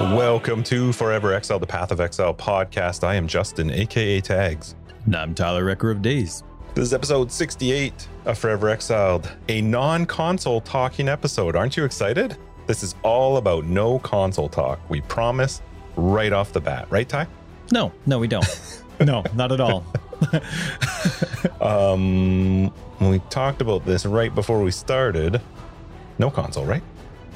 Welcome to Forever Exiled, the Path of Exile podcast. I am Justin, aka Tags. And I'm Tyler Wrecker of Days. This is episode 68 of Forever Exiled, a non console talking episode. Aren't you excited? This is all about no console talk. We promise right off the bat, right, Ty? No, no, we don't. no, not at all. um, we talked about this right before we started. No console, right?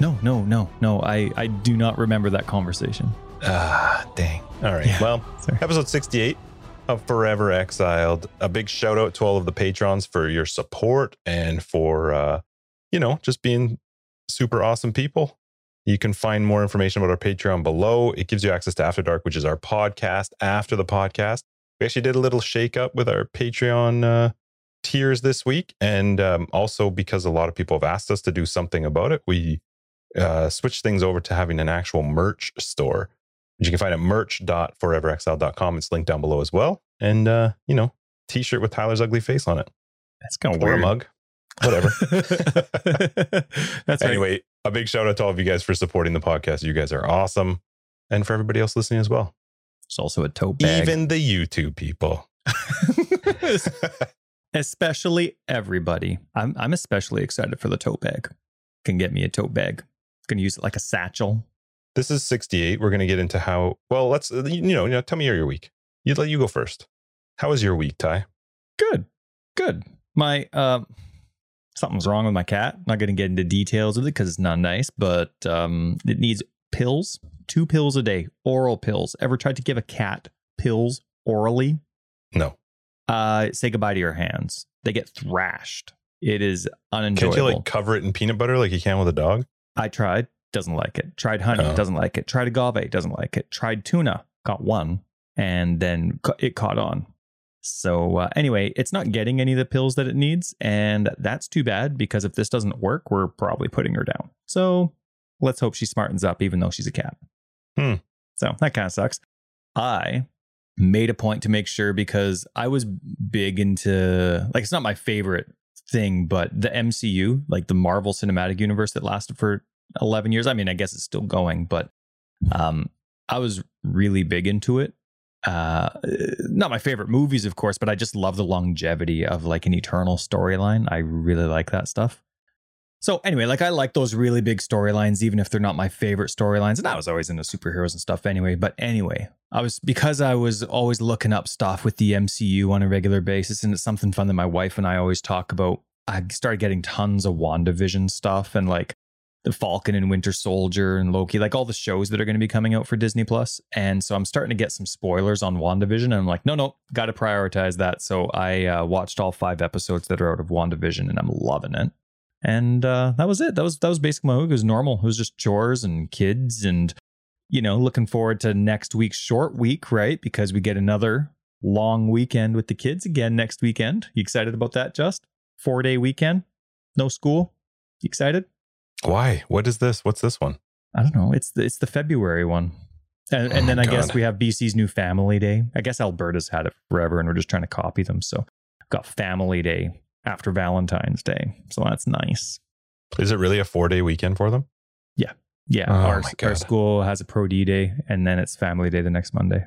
No, no, no, no. I, I do not remember that conversation. Ah, dang. All right. Yeah, well, sorry. episode 68 of Forever Exiled. A big shout out to all of the patrons for your support and for, uh, you know, just being super awesome people. You can find more information about our Patreon below. It gives you access to After Dark, which is our podcast after the podcast. We actually did a little shake up with our Patreon uh, tiers this week. And um, also because a lot of people have asked us to do something about it, we uh, switch things over to having an actual merch store, which you can find at merch.foreverexile.com. It's linked down below as well. And, uh, you know, t shirt with Tyler's ugly face on it. That's kind of weird. Or a mug. Whatever. That's anyway. Right. A big shout out to all of you guys for supporting the podcast. You guys are awesome, and for everybody else listening as well. It's also a tote bag. Even the YouTube people. especially everybody. I'm I'm especially excited for the tote bag. Can get me a tote bag going to use it like a satchel. This is 68. We're going to get into how, well, let's, uh, you know, you know, tell me your week. You'd let you go first. How was your week, Ty? Good. Good. My, uh, something's wrong with my cat. I'm not going to get into details of it because it's not nice, but um, it needs pills, two pills a day, oral pills. Ever tried to give a cat pills orally? No. Uh, say goodbye to your hands. They get thrashed. It is unenjoyable. Can't you like cover it in peanut butter like you can with a dog? I tried, doesn't like it. Tried honey, oh. doesn't like it. Tried agave, doesn't like it. Tried tuna, got one, and then it caught on. So uh, anyway, it's not getting any of the pills that it needs, and that's too bad because if this doesn't work, we're probably putting her down. So let's hope she smartens up, even though she's a cat. Hmm. So that kind of sucks. I made a point to make sure because I was big into like it's not my favorite thing, but the MCU, like the Marvel Cinematic Universe that lasted for 11 years. I mean, I guess it's still going, but um, I was really big into it. Uh, not my favorite movies, of course, but I just love the longevity of like an eternal storyline. I really like that stuff. So anyway, like I like those really big storylines, even if they're not my favorite storylines. And I was always into superheroes and stuff anyway. But anyway, I was because I was always looking up stuff with the MCU on a regular basis, and it's something fun that my wife and I always talk about. I started getting tons of WandaVision stuff and like the Falcon and Winter Soldier and Loki, like all the shows that are going to be coming out for Disney Plus. And so I'm starting to get some spoilers on WandaVision. And I'm like, no, no, got to prioritize that. So I uh, watched all five episodes that are out of WandaVision and I'm loving it and uh, that was it. That was that was basically my week. It was normal. It was just chores and kids, and you know, looking forward to next week's short week, right? Because we get another long weekend with the kids again next weekend. You excited about that? Just four day weekend, no school. You excited? Why? What is this? What's this one? I don't know. It's the, it's the February one. And, and oh then I God. guess we have BC's new Family Day. I guess Alberta's had it forever, and we're just trying to copy them. So, got Family Day after Valentine's Day. So that's nice. Is it really a four day weekend for them? Yeah. Yeah. Oh our, our school has a pro D day and then it's family day the next Monday.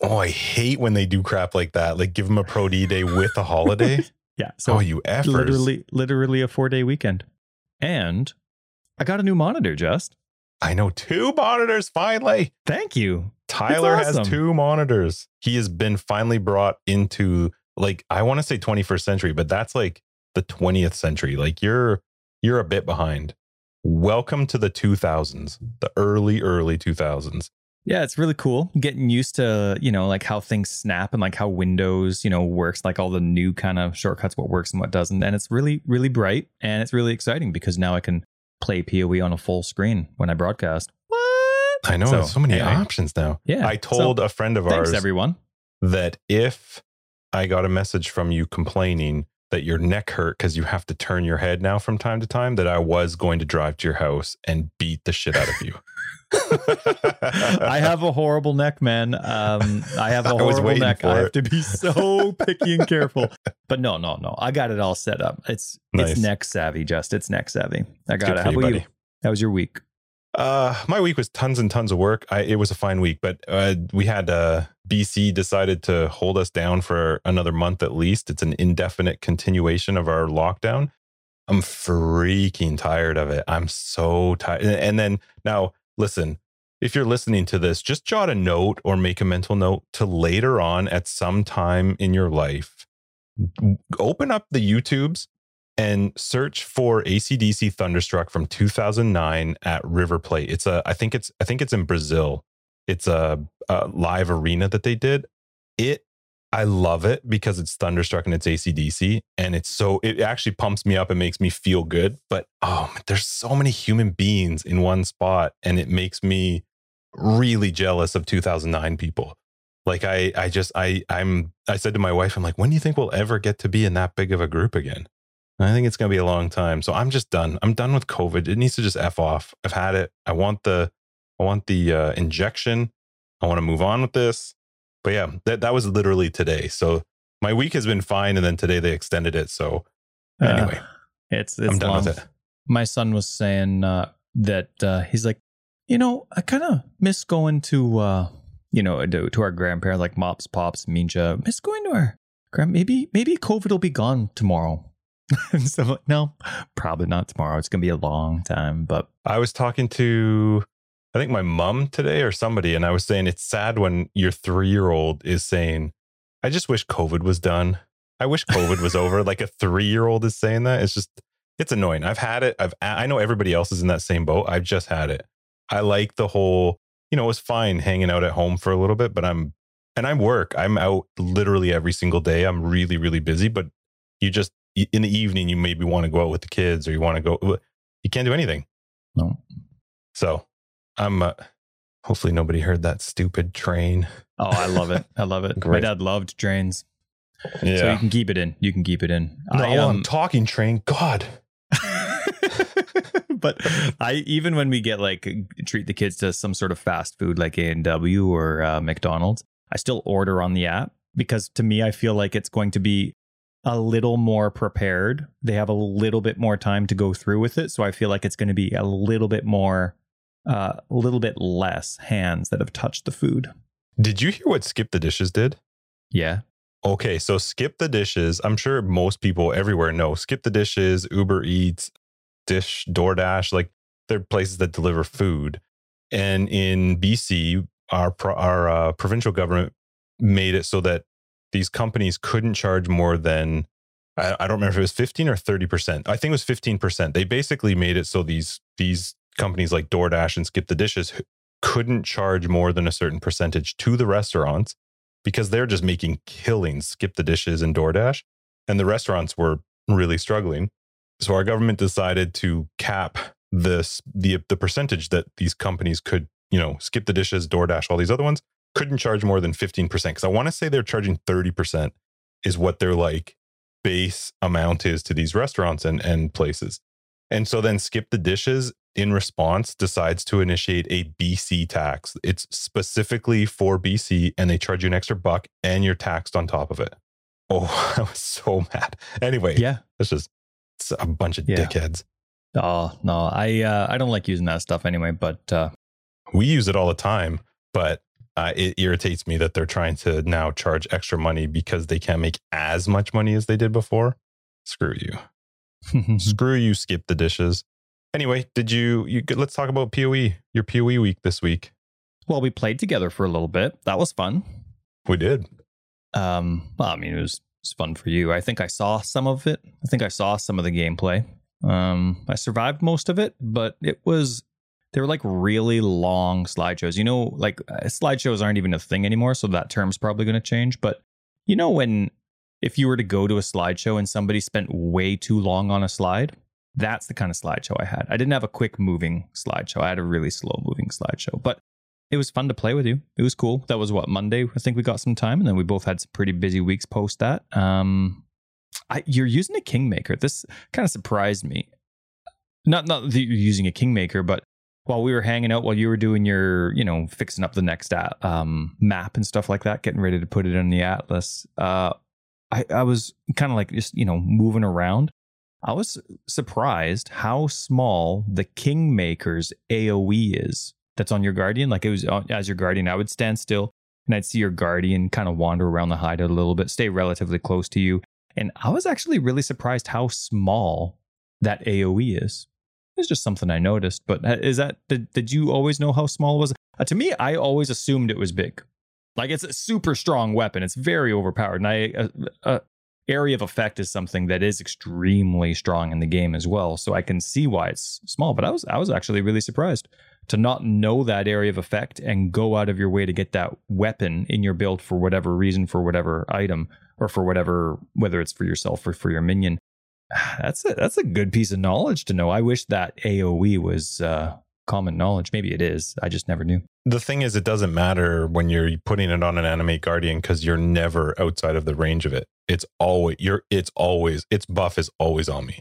Oh, I hate when they do crap like that. Like give them a pro D day with a holiday. yeah. So oh, you effers. literally, literally a four day weekend. And I got a new monitor, just. I know two monitors finally. Thank you. Tyler awesome. has two monitors. He has been finally brought into like I want to say 21st century, but that's like the 20th century. Like you're you're a bit behind. Welcome to the 2000s, the early early 2000s. Yeah, it's really cool getting used to, you know, like how things snap and like how Windows, you know, works, like all the new kind of shortcuts, what works and what doesn't. And it's really, really bright and it's really exciting because now I can play PoE on a full screen when I broadcast. What? I know, so, so many anyway. options now. Yeah. I told so, a friend of thanks, ours everyone. that if I got a message from you complaining that your neck hurt because you have to turn your head now from time to time, that I was going to drive to your house and beat the shit out of you. I have a horrible neck, man. Um, I have a horrible neck. I have to be so picky and careful. But no, no, no. I got it all set up. It's nice. it's neck savvy, just it's neck savvy. I got it. How you, about you? How was your week? Uh, my week was tons and tons of work. I, it was a fine week, but uh, we had uh, BC decided to hold us down for another month at least. It's an indefinite continuation of our lockdown. I'm freaking tired of it. I'm so tired. And then now, listen, if you're listening to this, just jot a note or make a mental note to later on at some time in your life, open up the YouTubes and search for ACDC Thunderstruck from 2009 at River Plate. It's a, I think it's, I think it's in Brazil. It's a, a live arena that they did. It, I love it because it's Thunderstruck and it's ACDC, and it's so it actually pumps me up and makes me feel good. But oh, there's so many human beings in one spot, and it makes me really jealous of 2009 people. Like I, I just, I, I'm, I said to my wife, I'm like, when do you think we'll ever get to be in that big of a group again? I think it's going to be a long time. So I'm just done. I'm done with COVID. It needs to just f off. I've had it. I want the I want the uh, injection. I want to move on with this. But yeah, that that was literally today. So my week has been fine, and then today they extended it. So anyway, uh, it's, it's I'm done long. with it. My son was saying uh, that uh, he's like, you know, I kind of miss going to uh, you know to, to our grandparents like mops, pops, Minja. Miss going to our grand. Maybe maybe COVID will be gone tomorrow. so like, no, probably not tomorrow. It's gonna be a long time. But I was talking to I think my mom today or somebody, and I was saying it's sad when your three year old is saying, I just wish COVID was done. I wish COVID was over. Like a three year old is saying that. It's just it's annoying. I've had it. I've I know everybody else is in that same boat. I've just had it. I like the whole, you know, it was fine hanging out at home for a little bit, but I'm and I work. I'm out literally every single day. I'm really, really busy, but you just in the evening you maybe want to go out with the kids or you want to go you can't do anything. No. So i'm uh, hopefully nobody heard that stupid train. Oh i love it. I love it. My dad loved trains. Yeah so you can keep it in. You can keep it in. No I, um, i'm talking train god. But I even when we get like treat the kids to some sort of fast food like A and W or uh, McDonald's, I still order on the app because to me I feel like it's going to be a little more prepared. They have a little bit more time to go through with it. So I feel like it's going to be a little bit more, uh, a little bit less hands that have touched the food. Did you hear what Skip the Dishes did? Yeah. Okay. So Skip the Dishes, I'm sure most people everywhere know Skip the Dishes, Uber Eats, Dish, DoorDash, like they're places that deliver food. And in BC, our, our uh, provincial government made it so that these companies couldn't charge more than I, I don't remember if it was 15 or 30 percent. I think it was 15 percent. They basically made it so these these companies like DoorDash and Skip the Dishes couldn't charge more than a certain percentage to the restaurants because they're just making killings, Skip the Dishes and DoorDash, and the restaurants were really struggling. So our government decided to cap this the the percentage that these companies could, you know, Skip the Dishes, DoorDash, all these other ones couldn't charge more than 15% because I want to say they're charging 30% is what their like base amount is to these restaurants and, and places. And so then Skip the Dishes in response decides to initiate a BC tax. It's specifically for BC and they charge you an extra buck and you're taxed on top of it. Oh, I was so mad. Anyway, yeah, it's just it's a bunch of yeah. dickheads. Oh no, I uh, I don't like using that stuff anyway. But uh, we use it all the time. But uh, it irritates me that they're trying to now charge extra money because they can't make as much money as they did before. Screw you. Screw you, skip the dishes. Anyway, did you, you let's talk about PoE, your PoE week this week. Well, we played together for a little bit. That was fun. We did. Um, well, I mean, it was, it was fun for you. I think I saw some of it. I think I saw some of the gameplay. Um, I survived most of it, but it was they were like really long slideshows. You know, like uh, slideshows aren't even a thing anymore, so that term's probably going to change. But you know, when if you were to go to a slideshow and somebody spent way too long on a slide, that's the kind of slideshow I had. I didn't have a quick moving slideshow. I had a really slow moving slideshow, but it was fun to play with you. It was cool. That was what Monday. I think we got some time, and then we both had some pretty busy weeks post that. Um, I, you're using a Kingmaker. This kind of surprised me. Not not that you're using a Kingmaker, but while we were hanging out, while you were doing your, you know, fixing up the next at, um, map and stuff like that, getting ready to put it in the atlas, uh, I, I was kind of like just, you know, moving around. I was surprised how small the Kingmaker's AoE is that's on your Guardian. Like it was as your Guardian, I would stand still and I'd see your Guardian kind of wander around the hideout a little bit, stay relatively close to you. And I was actually really surprised how small that AoE is. It's just something I noticed. But uh, is that, did, did you always know how small it was? Uh, to me, I always assumed it was big. Like it's a super strong weapon. It's very overpowered. And I, uh, uh, area of effect is something that is extremely strong in the game as well. So I can see why it's small. But I was, I was actually really surprised to not know that area of effect and go out of your way to get that weapon in your build for whatever reason, for whatever item, or for whatever, whether it's for yourself or for your minion. That's a, that's a good piece of knowledge to know. I wish that AOE was uh, common knowledge. Maybe it is. I just never knew. The thing is, it doesn't matter when you're putting it on an animate guardian because you're never outside of the range of it. It's always you're. It's always its buff is always on me.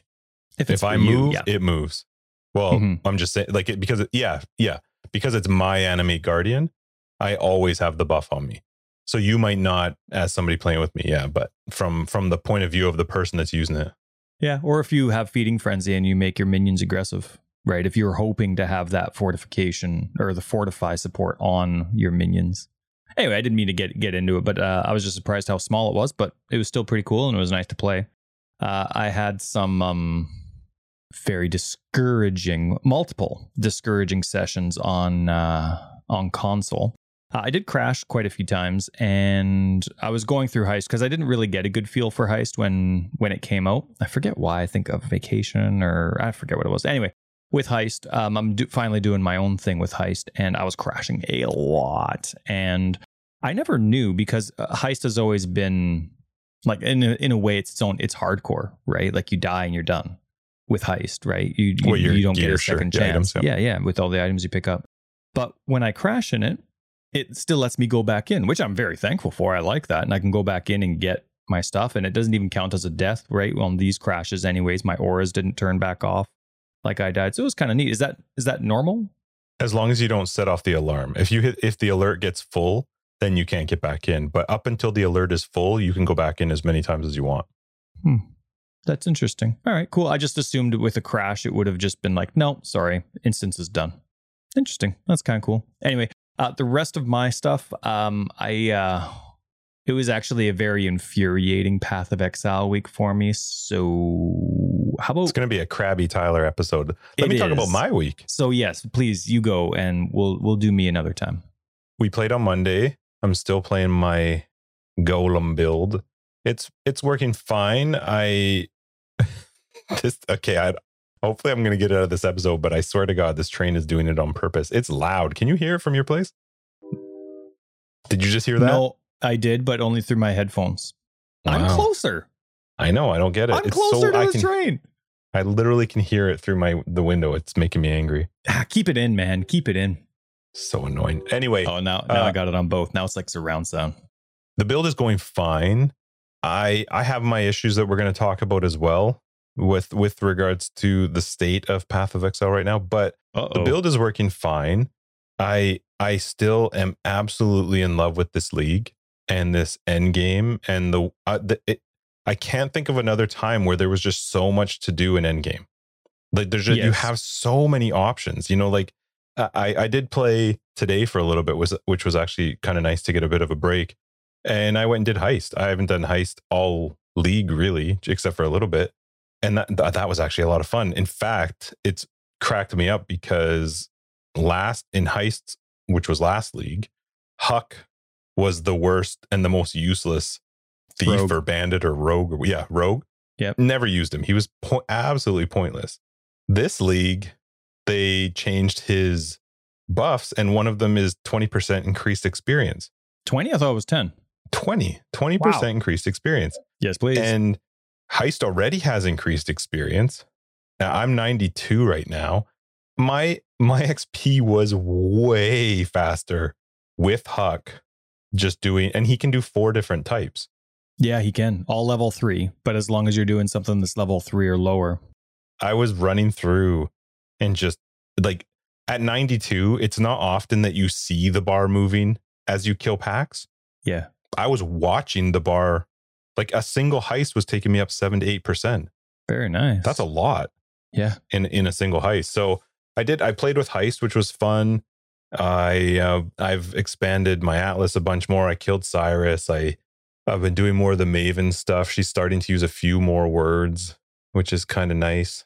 If, if I you, move, yeah. it moves. Well, mm-hmm. I'm just saying, like, it, because it, yeah, yeah, because it's my animate guardian, I always have the buff on me. So you might not, as somebody playing with me, yeah, but from from the point of view of the person that's using it, yeah. Or if you have feeding frenzy and you make your minions aggressive, right? If you're hoping to have that fortification or the fortify support on your minions. Anyway, I didn't mean to get get into it, but uh, I was just surprised how small it was, but it was still pretty cool and it was nice to play. Uh, I had some um, very discouraging, multiple discouraging sessions on uh, on console. Uh, I did crash quite a few times, and I was going through Heist because I didn't really get a good feel for Heist when when it came out. I forget why. I think of Vacation or I forget what it was. Anyway, with Heist, um, I'm do- finally doing my own thing with Heist, and I was crashing a lot, and I never knew because uh, Heist has always been like in a, in a way it's its own it's hardcore, right? Like you die and you're done with heist, right? You you, well, you don't get a second chance. Items, yeah. yeah, yeah, with all the items you pick up. But when I crash in it, it still lets me go back in, which I'm very thankful for. I like that, and I can go back in and get my stuff, and it doesn't even count as a death, right? On these crashes, anyways, my auras didn't turn back off like I died, so it was kind of neat. Is that is that normal? As long as you don't set off the alarm. If you hit if the alert gets full, then you can't get back in. But up until the alert is full, you can go back in as many times as you want. Hmm. That's interesting. All right, cool. I just assumed with a crash it would have just been like, no, sorry, instance is done. Interesting. That's kind of cool. Anyway, uh, the rest of my stuff, um, I uh, it was actually a very infuriating Path of Exile week for me. So how about it's going to be a crabby Tyler episode? Let me is. talk about my week. So yes, please you go and we'll we'll do me another time. We played on Monday. I'm still playing my Golem build. It's it's working fine. I just okay. I hopefully I'm gonna get out of this episode, but I swear to God, this train is doing it on purpose. It's loud. Can you hear it from your place? Did you just hear that? No, I did, but only through my headphones. Wow. I'm closer. I know. I don't get it. I'm it's closer so, to I can, train. I literally can hear it through my the window. It's making me angry. Ah, keep it in, man. Keep it in. So annoying. Anyway. Oh, now now uh, I got it on both. Now it's like surround sound. The build is going fine. I I have my issues that we're going to talk about as well with with regards to the state of Path of Exile right now, but Uh-oh. the build is working fine. I I still am absolutely in love with this league and this end game and the, uh, the it, I can't think of another time where there was just so much to do in end game. Like there's just, yes. you have so many options. You know, like I I did play today for a little bit was which was actually kind of nice to get a bit of a break. And I went and did heist. I haven't done heist all league really, except for a little bit and that that was actually a lot of fun. In fact, it's cracked me up because last in heists, which was last league, Huck was the worst and the most useless thief rogue. or bandit or rogue. Or, yeah, rogue. Yeah, never used him. He was po- absolutely pointless. This league, they changed his buffs, and one of them is twenty percent increased experience. Twenty? I thought it was ten. 20 20% wow. increased experience. Yes, please. And Heist already has increased experience. Now I'm 92 right now. My my XP was way faster with Huck just doing and he can do four different types. Yeah, he can. All level 3, but as long as you're doing something that's level 3 or lower. I was running through and just like at 92, it's not often that you see the bar moving as you kill packs. Yeah. I was watching the bar like a single heist was taking me up seven to eight percent. Very nice. That's a lot. Yeah. In in a single heist. So I did. I played with heist, which was fun. I uh, I've expanded my atlas a bunch more. I killed Sirus. I I've been doing more of the Maven stuff. She's starting to use a few more words, which is kind of nice.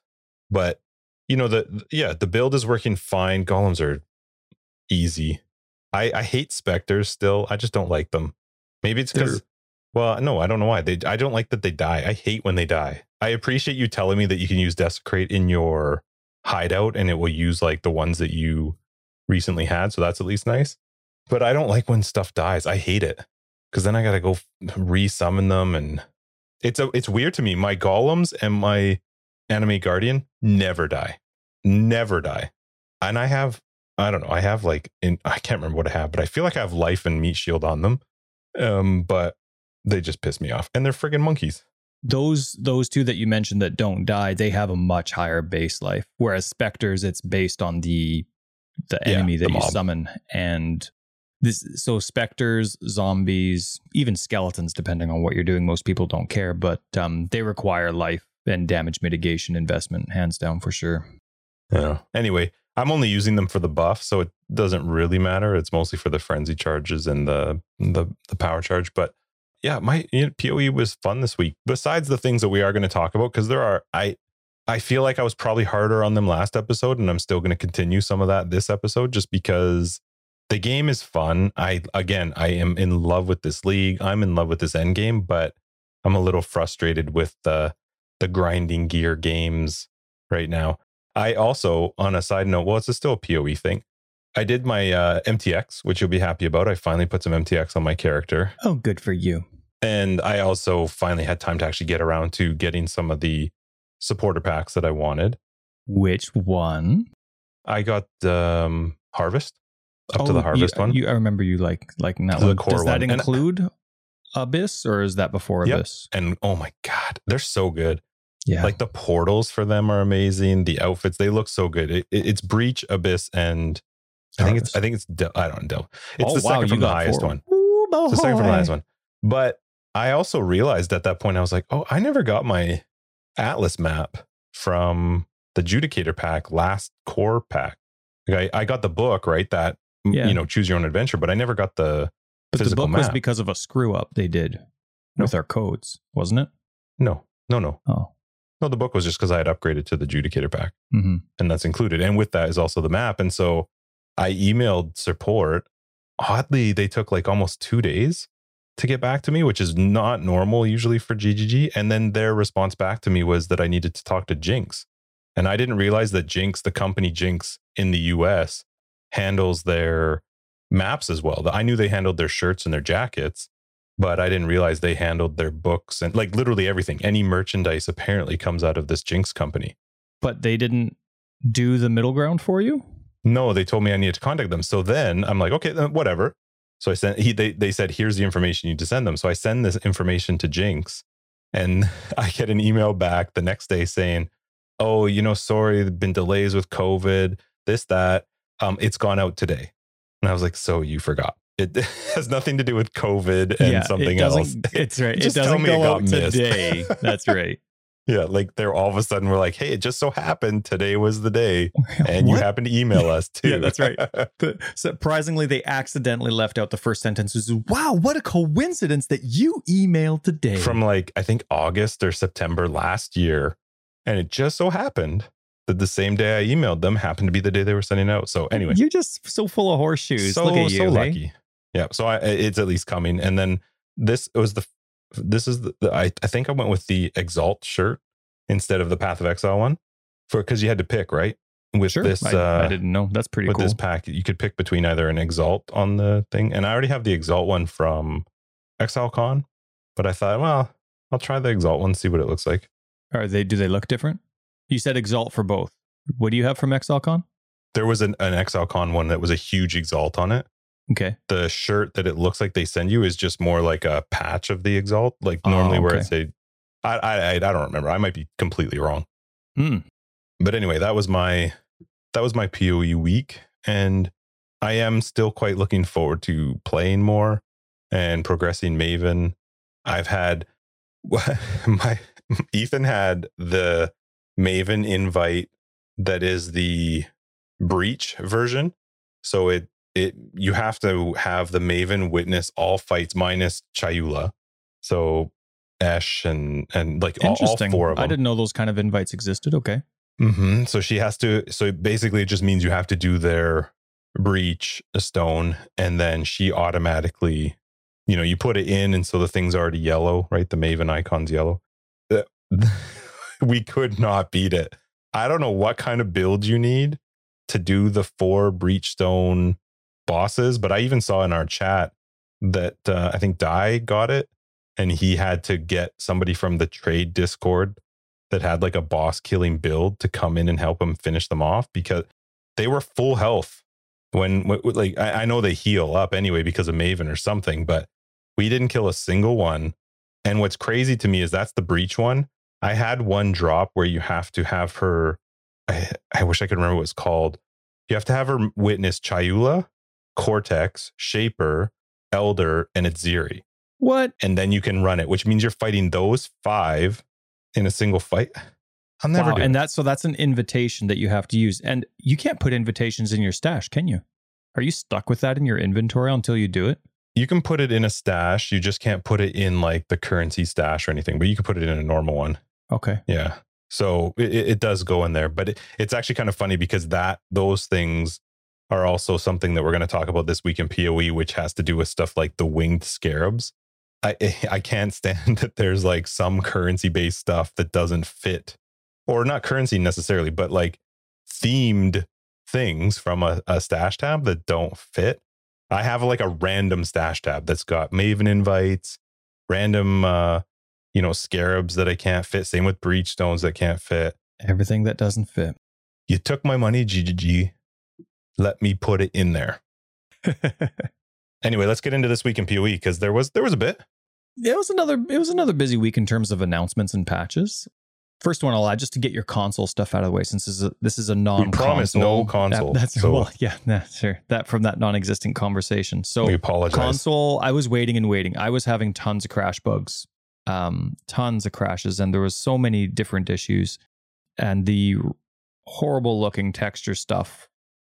But you know the yeah the build is working fine. Golems are easy. I I hate specters still. I just don't like them. Maybe it's because well no I don't know why they I don't like that they die. I hate when they die. I appreciate you telling me that you can use desecrate in your hideout and it will use like the ones that you recently had. So that's at least nice. But I don't like when stuff dies. I hate it because then I got to go re-summon them, and it's a it's weird to me. My golems and my animate guardian never die, never die, and I have I don't know. I have like in I can't remember what I have, but I feel like I have life and meat shield on them. Um, but they just piss me off, and they're friggin' monkeys. Those those two that you mentioned that don't die they have a much higher base life whereas specters it's based on the the enemy yeah, that the you mob. summon and this so specters zombies even skeletons depending on what you're doing most people don't care but um, they require life and damage mitigation investment hands down for sure. Yeah. Anyway i'm only using them for the buff so it doesn't really matter. It's mostly for the frenzy charges and the the, the power charge but yeah, my you know, PoE was fun this week. Besides the things that we are going to talk about, because there are I I feel like I was probably harder on them last episode, and I'm still going to continue some of that this episode, just because the game is fun. I again, I am in love with this league. I'm in love with this end game, but I'm a little frustrated with the the grinding gear games right now. I also, on a side note, well, it's still a PoE thing. I did my uh, MTX, which you'll be happy about. I finally put some MTX on my character. Oh, good for you. And I also finally had time to actually get around to getting some of the supporter packs that I wanted. Which one? I got um, Harvest up oh, to the Harvest you, one. You, I remember you like liking that the one. Does that one. include and, Abyss or is that before yep. Abyss? And oh my god, they're so good. Yeah, like the portals for them are amazing. The outfits they look so good. It, it, it's Breach, Abyss, and I think it's I think it's I don't know. It's oh, the second wow, from the highest four. one. Ooh, it's the second from the highest one. But I also realized at that point I was like, oh, I never got my Atlas map from the Judicator pack last core pack. Like I, I got the book right that yeah. you know choose your own adventure, but I never got the but the book map. was because of a screw up they did no. with our codes, wasn't it? No, no, no. Oh. No, the book was just because I had upgraded to the Judicator pack, mm-hmm. and that's included. And with that is also the map. And so I emailed support. Oddly, they took like almost two days to get back to me, which is not normal usually for GGG. And then their response back to me was that I needed to talk to Jinx. And I didn't realize that Jinx, the company Jinx in the US, handles their maps as well. I knew they handled their shirts and their jackets, but I didn't realize they handled their books and like literally everything. Any merchandise apparently comes out of this Jinx company. But they didn't do the middle ground for you? No, they told me I needed to contact them. So then I'm like, okay, whatever. So I sent he they they said here's the information you need to send them. So I send this information to Jinx, and I get an email back the next day saying, "Oh, you know, sorry, there've been delays with COVID, this that. Um, it's gone out today." And I was like, "So you forgot." It has nothing to do with COVID and yeah, something it else. It's right. It doesn't go out today. That's right. Yeah, like they're all of a sudden we're like, hey, it just so happened today was the day, and you happened to email us too. yeah, that's right. Surprisingly, they accidentally left out the first sentence. Was, wow, what a coincidence that you emailed today from like I think August or September last year, and it just so happened that the same day I emailed them happened to be the day they were sending out. So anyway, you're just so full of horseshoes. So, Look at you, so lucky. Yeah, so I, it's at least coming, and then this was the this is the, I, I think I went with the Exalt shirt instead of the Path of Exile one for because you had to pick right with sure. this. I, uh, I, didn't know that's pretty with cool. this pack. You could pick between either an Exalt on the thing, and I already have the Exalt one from Exile Con, but I thought, well, I'll try the Exalt one, see what it looks like. Are they? Do they look different? You said Exalt for both. What do you have from Exile Con? There was an, an Exile Con one that was a huge Exalt on it. Okay. The shirt that it looks like they send you is just more like a patch of the Exalt. Like normally oh, okay. where it's a, I, I, I don't remember. I might be completely wrong. Hmm. But anyway, that was my, that was my PoE week. And I am still quite looking forward to playing more and progressing Maven. I've had my, Ethan had the Maven invite that is the breach version. So it it you have to have the Maven witness all fights minus Chayula. So Esh and and like all, all, four of them. I didn't know those kind of invites existed. Okay. Mm-hmm. So she has to. So basically, it just means you have to do their breach a stone, and then she automatically, you know, you put it in, and so the thing's already yellow, right? The Maven icon's yellow. we could not beat it. I don't know what kind of build you need to do the four breach stone bosses, but I even saw in our chat that uh, I think Die got it and he had to get somebody from the trade Discord that had like a boss killing build to come in and help him finish them off because they were full health when like I, know they heal up anyway because of Maven or something, but we didn't kill a single one. And what's crazy to me is that's the breach one. I had one drop where you have to have her. I, I wish I could remember what it's called. You have to have her witness Chayula, Cortex, Shaper, Elder, and Atziri. What? And then you can run it, which means you're fighting those five in a single fight. I'll never wow, and that's so that's an invitation that you have to use. And you can't put invitations in your stash, can you? Are you stuck with that in your inventory until you do it? You can put it in a stash. You just can't put it in like the currency stash or anything, but you can put it in a normal one. Okay. Yeah. So it, it does go in there, but it, it's actually kind of funny because that those things are also something that we're going to talk about this week in PoE, which has to do with stuff like the winged scarabs. I I can't stand that there's like some currency based stuff that doesn't fit, or not currency necessarily, but like themed things from a, a stash tab that don't fit. I have like a random stash tab that's got Maven invites, random uh, you know, scarabs that I can't fit. Same with breach stones that can't fit. Everything that doesn't fit. You took my money, GGG. Let me put it in there. anyway, let's get into this week in PoE because there was there was a bit. It was another it was another busy week in terms of announcements and patches. First one I'll add just to get your console stuff out of the way, since this is a, this is a non. We promise no console. That, that's so. well, yeah, nah, sure. That from that non-existent conversation. So we apologize. Console. I was waiting and waiting. I was having tons of crash bugs, um, tons of crashes, and there was so many different issues, and the horrible looking texture stuff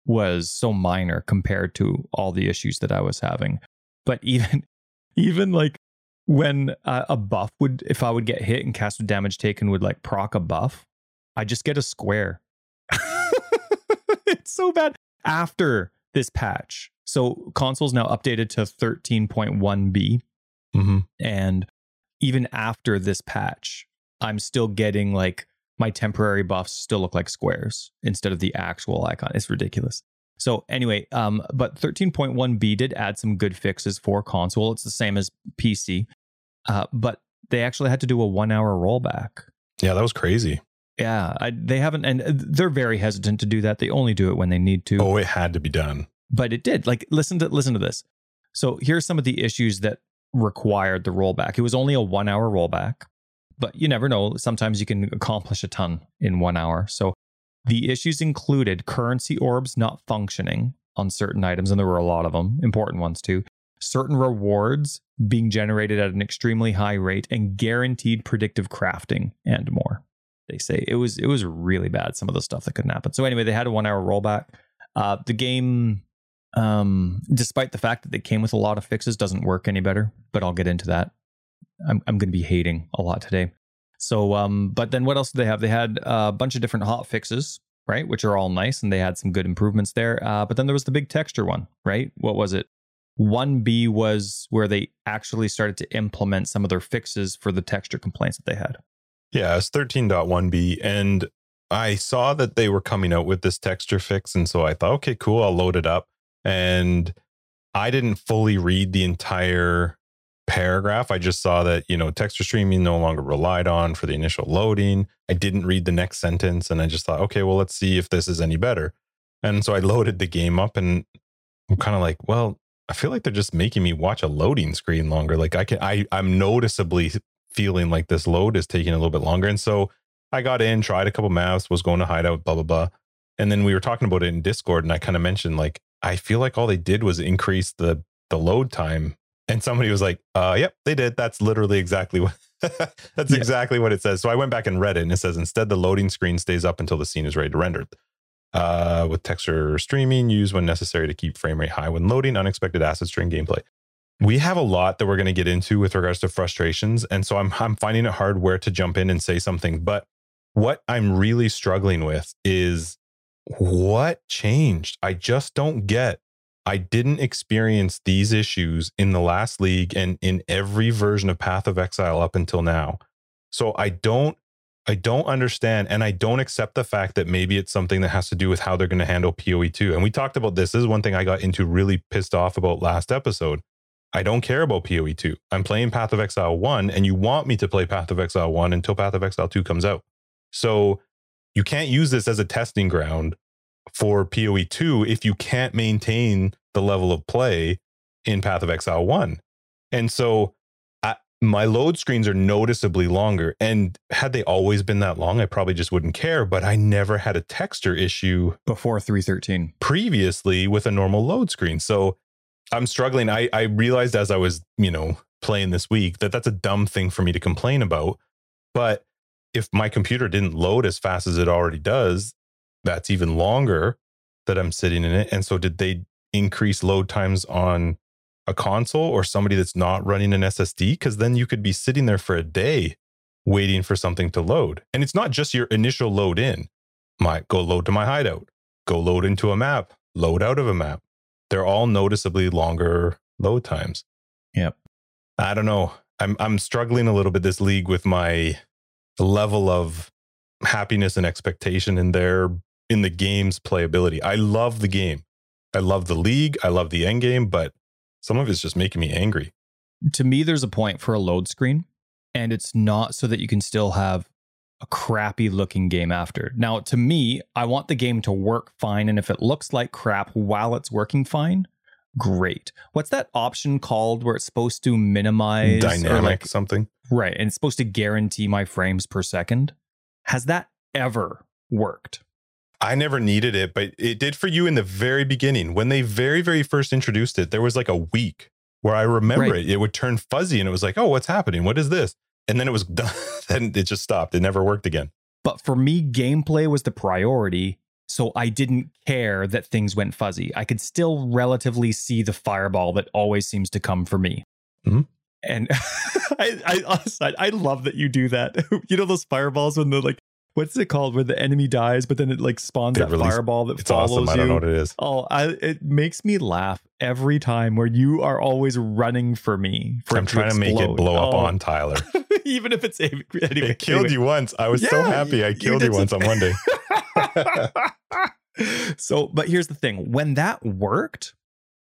was so minor compared to all the issues that I was having. But even even like when uh, a buff would, if I would get hit and cast with damage taken would like proc a buff, I just get a square. it's so bad. After this patch, so console's now updated to 13.1b, mm-hmm. and even after this patch, I'm still getting like my temporary buffs still look like squares instead of the actual icon. It's ridiculous. So anyway, um, but 13.1b did add some good fixes for console. It's the same as PC. Uh, but they actually had to do a one hour rollback. Yeah, that was crazy. Yeah, I, they haven't, and they're very hesitant to do that. They only do it when they need to. Oh, it had to be done. But it did. Like, listen to listen to this. So here's some of the issues that required the rollback. It was only a one hour rollback, but you never know. Sometimes you can accomplish a ton in one hour. So the issues included currency orbs not functioning on certain items, and there were a lot of them, important ones too certain rewards being generated at an extremely high rate, and guaranteed predictive crafting and more. They say it was it was really bad. Some of the stuff that couldn't happen. So anyway, they had a one hour rollback. Uh, the game, um, despite the fact that they came with a lot of fixes, doesn't work any better. But I'll get into that. I'm I'm going to be hating a lot today. So, um, but then what else did they have? They had a bunch of different hot fixes, right? Which are all nice, and they had some good improvements there. Uh, but then there was the big texture one, right? What was it? 1B was where they actually started to implement some of their fixes for the texture complaints that they had. Yeah, it's 13.1B. And I saw that they were coming out with this texture fix. And so I thought, okay, cool, I'll load it up. And I didn't fully read the entire paragraph. I just saw that, you know, texture streaming no longer relied on for the initial loading. I didn't read the next sentence and I just thought, okay, well, let's see if this is any better. And so I loaded the game up and I'm kind of like, well, I feel like they're just making me watch a loading screen longer. Like I can, I, I'm noticeably feeling like this load is taking a little bit longer. And so I got in, tried a couple maps, was going to hideout, blah, blah, blah. And then we were talking about it in Discord and I kind of mentioned like, I feel like all they did was increase the, the load time. And somebody was like, uh, yep, they did. That's literally exactly what, That's yeah. exactly what it says. So I went back and read it, and it says instead the loading screen stays up until the scene is ready to render. Uh, with texture streaming, use when necessary to keep frame rate high when loading unexpected assets during gameplay. We have a lot that we're going to get into with regards to frustrations, and so I'm I'm finding it hard where to jump in and say something. But what I'm really struggling with is what changed. I just don't get I didn't experience these issues in the last league and in every version of Path of Exile up until now. So I don't I don't understand and I don't accept the fact that maybe it's something that has to do with how they're going to handle PoE 2. And we talked about this. This is one thing I got into really pissed off about last episode. I don't care about PoE 2. I'm playing Path of Exile 1 and you want me to play Path of Exile 1 until Path of Exile 2 comes out. So you can't use this as a testing ground for PoE 2 if you can't maintain the level of play in Path of Exile 1. And so I, my load screens are noticeably longer. And had they always been that long, I probably just wouldn't care. But I never had a texture issue before 313 previously with a normal load screen. So I'm struggling. I, I realized as I was, you know, playing this week that that's a dumb thing for me to complain about. But if my computer didn't load as fast as it already does, that's even longer that I'm sitting in it. And so did they increase load times on a console or somebody that's not running an SSD? Because then you could be sitting there for a day waiting for something to load. And it's not just your initial load in. My go load to my hideout, go load into a map, load out of a map. They're all noticeably longer load times. Yep. I don't know. I'm I'm struggling a little bit this league with my level of happiness and expectation in their in the game's playability. I love the game. I love the league. I love the end game, but some of it's just making me angry. To me, there's a point for a load screen, and it's not so that you can still have a crappy looking game after. Now, to me, I want the game to work fine. And if it looks like crap while it's working fine, great. What's that option called where it's supposed to minimize dynamic like, something? Right. And it's supposed to guarantee my frames per second. Has that ever worked? I never needed it, but it did for you in the very beginning. When they very, very first introduced it, there was like a week where I remember right. it. It would turn fuzzy and it was like, oh, what's happening? What is this? And then it was done. then it just stopped. It never worked again. But for me, gameplay was the priority. So I didn't care that things went fuzzy. I could still relatively see the fireball that always seems to come for me. Mm-hmm. And I, I, I love that you do that. you know those fireballs when the like what's it called where the enemy dies, but then it like spawns they that release, fireball that it's follows awesome. you. I don't know what it is. Oh, I, it makes me laugh every time where you are always running for me. For I'm trying to, to make it blow oh. up on Tyler, even if it's anyway. It killed anyway. you once. I was yeah, so happy I killed you, you once on Monday. so, but here's the thing: when that worked,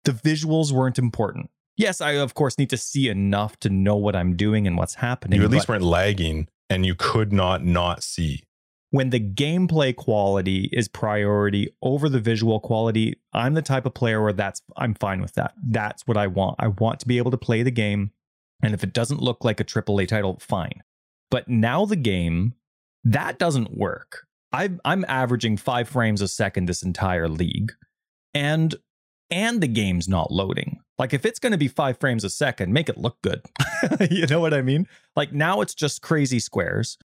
the visuals weren't important. Yes, I of course need to see enough to know what I'm doing and what's happening. You at least weren't lagging, and you could not not see when the gameplay quality is priority over the visual quality, I'm the type of player where that's I'm fine with that. That's what I want. I want to be able to play the game. And if it doesn't look like a AAA title, fine. But now the game, that doesn't work. i I'm averaging five frames a second this entire league. And and the game's not loading. Like if it's going to be five frames a second, make it look good. you know what I mean? Like now it's just crazy squares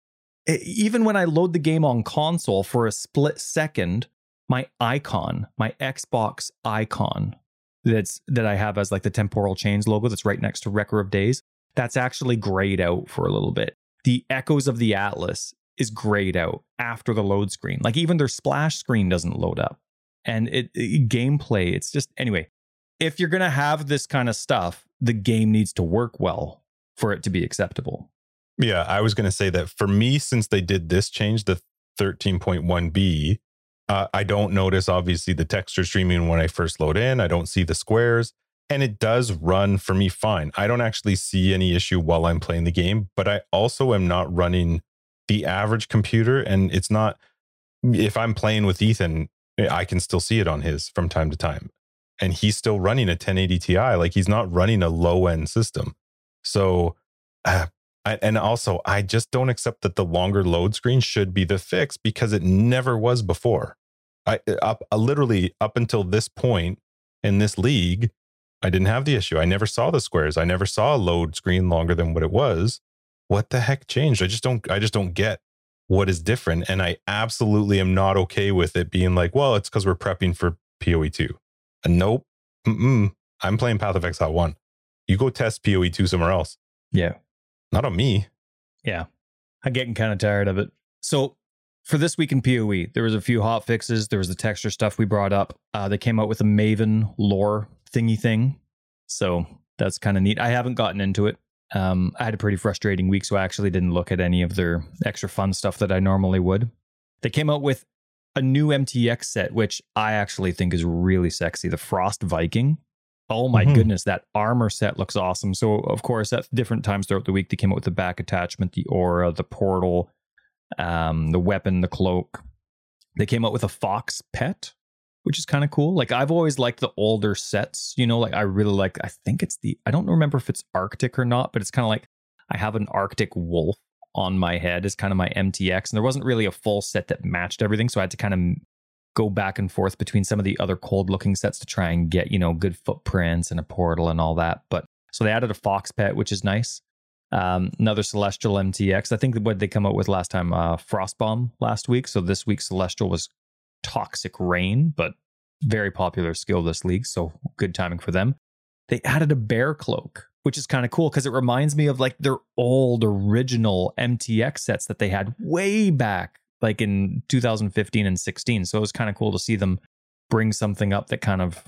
even when I load the game on console for a split second, my icon, my Xbox icon that's that I have as like the temporal chains logo that's right next to Wrecker of Days, that's actually grayed out for a little bit. The Echoes of the Atlas is grayed out after the load screen. Like even their splash screen doesn't load up. And it, it gameplay, it's just anyway, if you're going to have this kind of stuff, the game needs to work well for it to be acceptable. Yeah, I was going to say that for me, since they did this change, the 13.1b, uh, I don't notice obviously the texture streaming when I first load in. I don't see the squares, and it does run for me fine. I don't actually see any issue while I'm playing the game, but I also am not running the average computer, and it's not. If I'm playing with Ethan, I can still see it on his from time to time, and he's still running a 1080 Ti. Like he's not running a low end system. So uh, I, and also, I just don't accept that the longer load screen should be the fix because it never was before. I uh, up uh, literally up until this point in this league, I didn't have the issue. I never saw the squares. I never saw a load screen longer than what it was. what the heck changed? I just don't I just don't get what is different. And I absolutely am not okay with it being like, well, it's because we're prepping for PoE two. And nope. Mm-mm. I'm playing Path of Exile one. You go test PoE two somewhere else. Yeah. Not on me. Yeah. I'm getting kind of tired of it. So for this week in PoE, there was a few hot fixes. There was the texture stuff we brought up. Uh, they came out with a Maven lore thingy thing. So that's kind of neat. I haven't gotten into it. Um, I had a pretty frustrating week, so I actually didn't look at any of their extra fun stuff that I normally would. They came out with a new MTX set, which I actually think is really sexy. The Frost Viking. Oh my mm-hmm. goodness, that armor set looks awesome. So, of course, at different times throughout the week, they came out with the back attachment, the aura, the portal, um, the weapon, the cloak. They came out with a fox pet, which is kind of cool. Like I've always liked the older sets, you know, like I really like I think it's the I don't remember if it's Arctic or not, but it's kind of like I have an Arctic wolf on my head as kind of my MTX and there wasn't really a full set that matched everything, so I had to kind of go back and forth between some of the other cold looking sets to try and get, you know, good footprints and a portal and all that. But so they added a fox pet, which is nice. Um, another Celestial MTX. I think what they come out with last time, uh, Frostbomb last week. So this week Celestial was Toxic Rain, but very popular skill this league. So good timing for them. They added a bear cloak, which is kind of cool because it reminds me of like their old original MTX sets that they had way back, like in 2015 and 16. So it was kind of cool to see them bring something up that kind of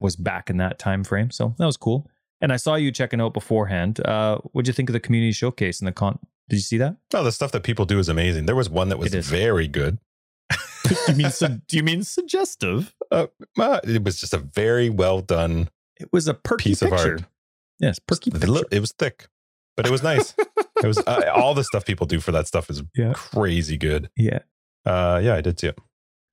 was back in that time frame. So that was cool. And I saw you checking out beforehand. Uh, what'd you think of the community showcase and the con? Did you see that? Oh, the stuff that people do is amazing. There was one that was very good. do you mean su- do you mean suggestive? Uh, uh, it was just a very well done. It was a perky piece picture. of art. Yes, perky. Picture. It was thick, but it was nice. it was uh, all the stuff people do for that stuff is yeah. crazy good. Yeah. Uh, yeah, I did too.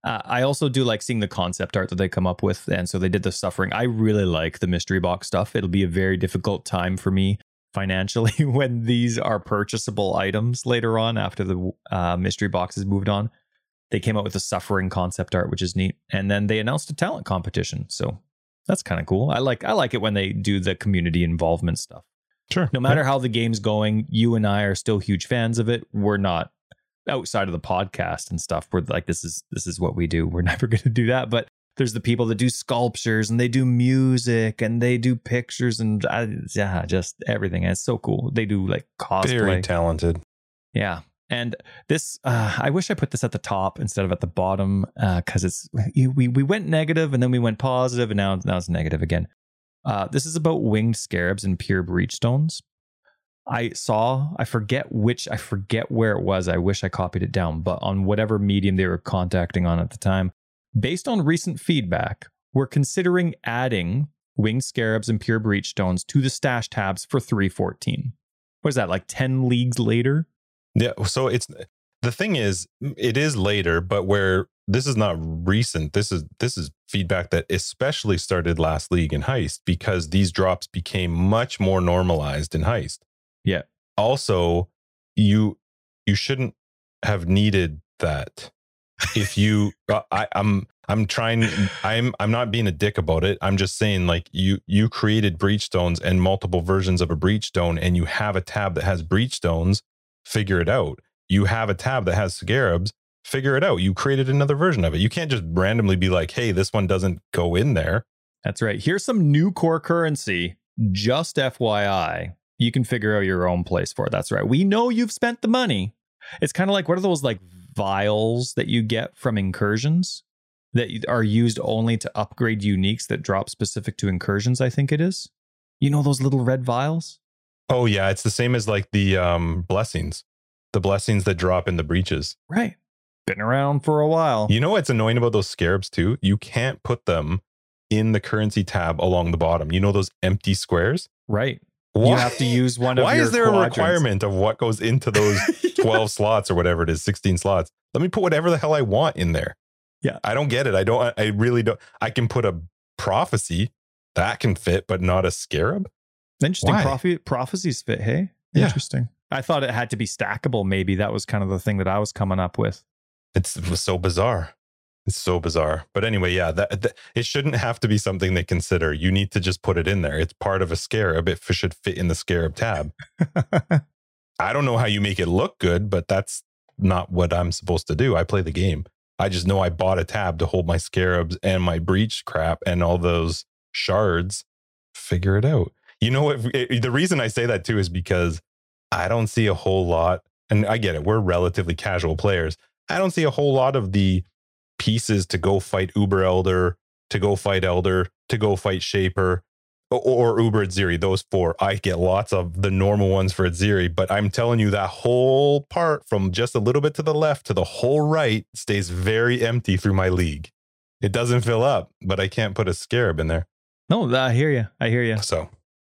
Uh, I also do like seeing the concept art that they come up with. And so they did the suffering. I really like the mystery box stuff. It'll be a very difficult time for me financially when these are purchasable items later on after the uh, mystery box has moved on. They came out with the suffering concept art, which is neat. And then they announced a talent competition. So that's kind of cool. I like I like it when they do the community involvement stuff. Sure. No matter yeah. how the game's going, you and I are still huge fans of it. We're not outside of the podcast and stuff. We're like this is this is what we do. We're never going to do that but there's the people that do sculptures and they do music and they do pictures and uh, yeah just everything. And it's so cool. They do like cosplay. very talented. Yeah. And this uh, i wish i put this at the top instead of at the bottom because uh, it's we, we went negative and then we went positive and now, now it's negative again uh, this is about winged scarabs and pure breach stones. I saw, I forget which, I forget where it was. I wish I copied it down, but on whatever medium they were contacting on at the time, based on recent feedback, we're considering adding winged scarabs and pure breach stones to the stash tabs for 314. What is that, like 10 leagues later? Yeah. So it's the thing is, it is later, but where this is not recent. This is this is feedback that especially started last league in heist because these drops became much more normalized in heist. Yeah. Also, you you shouldn't have needed that. If you uh, I, I'm I'm trying I'm I'm not being a dick about it. I'm just saying like you you created breachstones and multiple versions of a breachstone and you have a tab that has breachstones, figure it out. You have a tab that has scarabs, figure it out. You created another version of it. You can't just randomly be like, "Hey, this one doesn't go in there." That's right. Here's some new core currency, just FYI you can figure out your own place for it. That's right. We know you've spent the money. It's kind of like what are those like vials that you get from incursions that are used only to upgrade uniques that drop specific to incursions, I think it is. You know those little red vials? Oh yeah, it's the same as like the um blessings. The blessings that drop in the breaches. Right. Been around for a while. You know what's annoying about those scarabs too? You can't put them in the currency tab along the bottom. You know those empty squares? Right. Why? You have to use one of Why is there quadrants. a requirement of what goes into those 12 slots or whatever it is, 16 slots? Let me put whatever the hell I want in there. Yeah. I don't get it. I don't, I really don't. I can put a prophecy that can fit, but not a scarab. Interesting. Prophe- prophecies fit. Hey, yeah. interesting. I thought it had to be stackable. Maybe that was kind of the thing that I was coming up with. It's, it was so bizarre. It's so bizarre. But anyway, yeah, that, that, it shouldn't have to be something they consider. You need to just put it in there. It's part of a scarab. It should fit in the scarab tab. I don't know how you make it look good, but that's not what I'm supposed to do. I play the game. I just know I bought a tab to hold my scarabs and my breach crap and all those shards. Figure it out. You know what? Eh, the reason I say that too is because I don't see a whole lot, and I get it. We're relatively casual players. I don't see a whole lot of the pieces to go fight Uber Elder, to go fight Elder, to go fight Shaper, or, Uber Atziri. Those four. I get lots of the normal ones for Atziri, but I'm telling you that whole part from just a little bit to the left to the whole right stays very empty through my league. It doesn't fill up, but I can't put a scarab in there. No, I hear you. I hear you. So,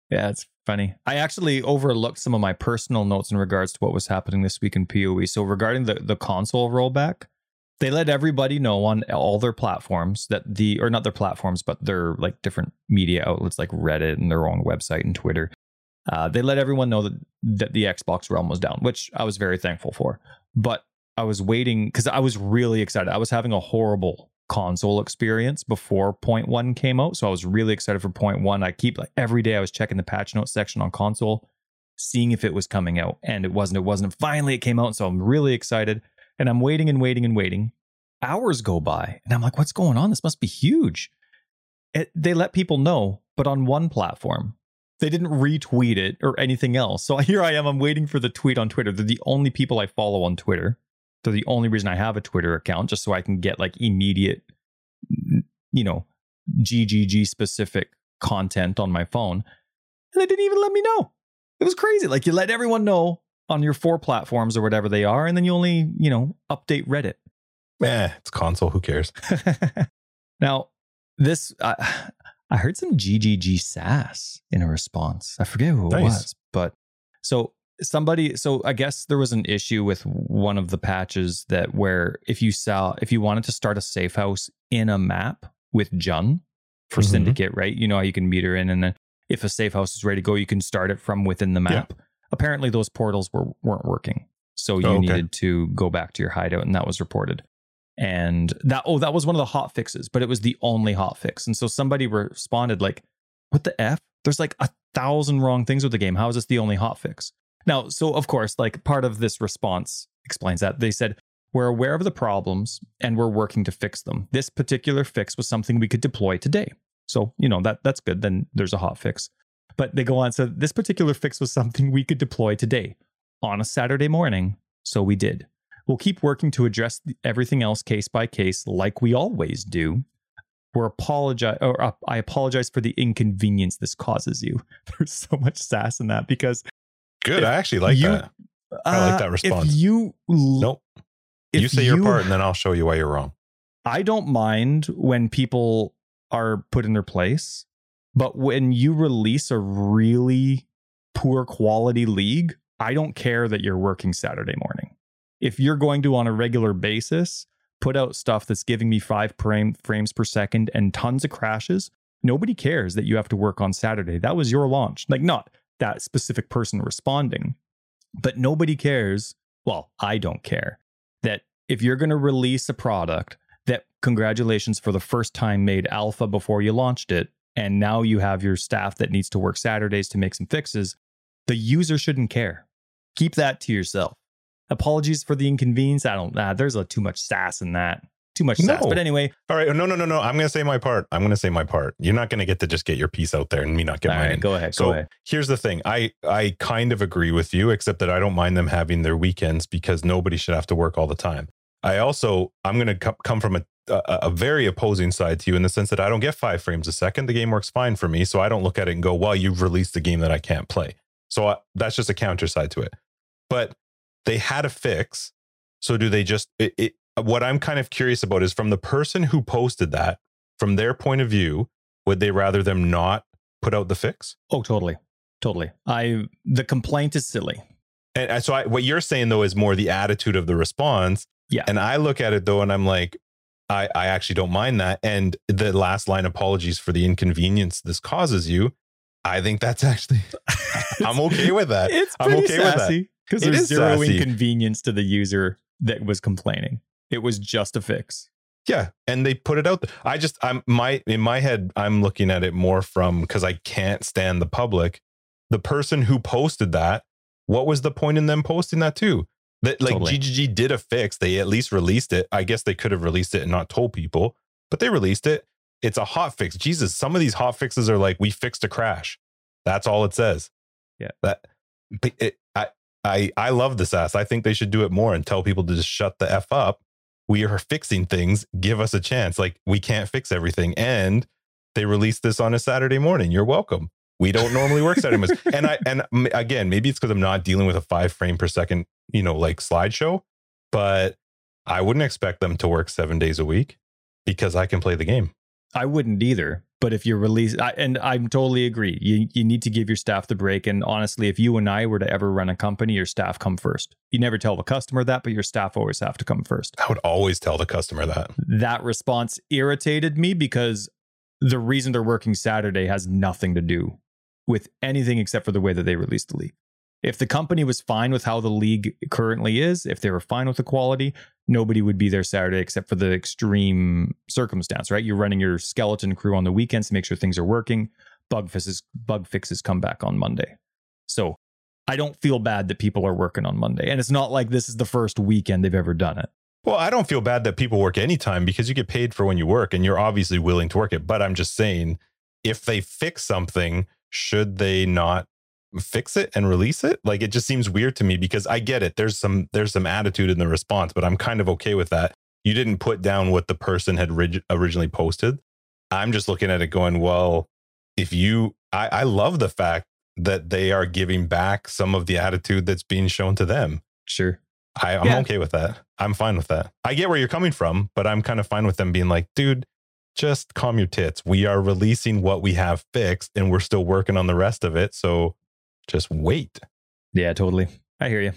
yeah, it's funny. I actually overlooked some of my personal notes in regards to what was happening this week in PoE. So regarding the the console rollback, they let everybody know on all their platforms that the or not their platforms but their like different media outlets like reddit and their own website and twitter uh, they let everyone know that, that the xbox realm was down which i was very thankful for but i was waiting because i was really excited i was having a horrible console experience before point one came out so i was really excited for point one i keep like every day i was checking the patch notes section on console seeing if it was coming out and it wasn't it wasn't finally it came out so i'm really excited and I'm waiting and waiting and waiting. Hours go by, and I'm like, what's going on? This must be huge. It, they let people know, but on one platform. They didn't retweet it or anything else. So here I am. I'm waiting for the tweet on Twitter. They're the only people I follow on Twitter. They're the only reason I have a Twitter account, just so I can get like immediate, you know, GGG specific content on my phone. And they didn't even let me know. It was crazy. Like you let everyone know on your four platforms or whatever they are, and then you only, you know, update Reddit. Eh, it's console. Who cares? now, this I, I heard some GGG sass in a response. I forget who it nice. was, but so somebody. So I guess there was an issue with one of the patches that where if you saw if you wanted to start a safe house in a map with Jun for mm-hmm. Syndicate, right? You know how you can meter in, and then if a safe house is ready to go, you can start it from within the map. Yeah apparently those portals were weren't working. So you oh, okay. needed to go back to your hideout and that was reported. And that oh that was one of the hot fixes, but it was the only hot fix. And so somebody responded like, "What the f? There's like a thousand wrong things with the game. How is this the only hot fix?" Now, so of course, like part of this response explains that. They said, "We're aware of the problems and we're working to fix them. This particular fix was something we could deploy today." So, you know, that that's good. Then there's a hot fix. But they go on. So this particular fix was something we could deploy today on a Saturday morning. So we did. We'll keep working to address everything else case by case, like we always do. We're apologize, or uh, I apologize for the inconvenience this causes you. There's so much sass in that because good. I actually like you, that. I like that uh, response. If you nope. You say you, your part, and then I'll show you why you're wrong. I don't mind when people are put in their place. But when you release a really poor quality league, I don't care that you're working Saturday morning. If you're going to, on a regular basis, put out stuff that's giving me five frame, frames per second and tons of crashes, nobody cares that you have to work on Saturday. That was your launch. Like, not that specific person responding, but nobody cares. Well, I don't care that if you're going to release a product that, congratulations for the first time, made alpha before you launched it, and now you have your staff that needs to work Saturdays to make some fixes, the user shouldn't care. Keep that to yourself. Apologies for the inconvenience. I don't, nah, there's a too much sass in that. Too much sass. No. But anyway. All right. No, no, no, no. I'm going to say my part. I'm going to say my part. You're not going to get to just get your piece out there and me not get All mine. Right, go ahead. So go ahead. here's the thing. I, I kind of agree with you, except that I don't mind them having their weekends because nobody should have to work all the time. I also, I'm going to come from a a, a, very opposing side to you in the sense that I don't get five frames a second. The game works fine for me. So I don't look at it and go, well, you've released a game that I can't play. So I, that's just a counter side to it. But they had a fix. So do they just, it, it, what I'm kind of curious about is from the person who posted that, from their point of view, would they rather them not put out the fix? Oh, totally. Totally. I, the complaint is silly. And uh, so I, what you're saying though is more the attitude of the response. Yeah. And I look at it though, and I'm like, I, I actually don't mind that. And the last line, apologies for the inconvenience this causes you. I think that's actually, I'm okay with that. It's I'm okay sassy, with that. Because there's zero sassy. inconvenience to the user that was complaining. It was just a fix. Yeah. And they put it out. There. I just, I'm my, in my head, I'm looking at it more from because I can't stand the public. The person who posted that what was the point in them posting that too? That like totally. GGG did a fix. They at least released it. I guess they could have released it and not told people, but they released it. It's a hot fix. Jesus, some of these hot fixes are like we fixed a crash. That's all it says. Yeah. That it, I I I love this ass. I think they should do it more and tell people to just shut the f up. We are fixing things. Give us a chance. Like we can't fix everything. And they released this on a Saturday morning. You're welcome. We don't normally work Saturday mornings. and I and again, maybe it's because I'm not dealing with a five frame per second, you know, like slideshow. But I wouldn't expect them to work seven days a week because I can play the game. I wouldn't either. But if you release, I, and I'm totally agree. You you need to give your staff the break. And honestly, if you and I were to ever run a company, your staff come first. You never tell the customer that, but your staff always have to come first. I would always tell the customer that. That response irritated me because the reason they're working Saturday has nothing to do with anything except for the way that they released the league. If the company was fine with how the league currently is, if they were fine with the quality, nobody would be there Saturday except for the extreme circumstance, right? You're running your skeleton crew on the weekends to make sure things are working. Bug fixes, bug fixes come back on Monday. So I don't feel bad that people are working on Monday. And it's not like this is the first weekend they've ever done it. Well, I don't feel bad that people work anytime because you get paid for when you work and you're obviously willing to work it. But I'm just saying, if they fix something, should they not fix it and release it? Like it just seems weird to me because i get it. There's some there's some attitude in the response but i'm kind of okay with that. You didn't put down what the person had rig- originally posted. I'm just looking at it going well if you I, I love the fact that they are giving back some of the attitude that's being shown to them. Sure. I, i'm yeah. okay with that. I'm fine with that. I get where you're coming from but i'm kind of fine with them being like dude just calm your tits. We are releasing what we have fixed and we're still working on the rest of it so just wait. Yeah, totally. I hear you.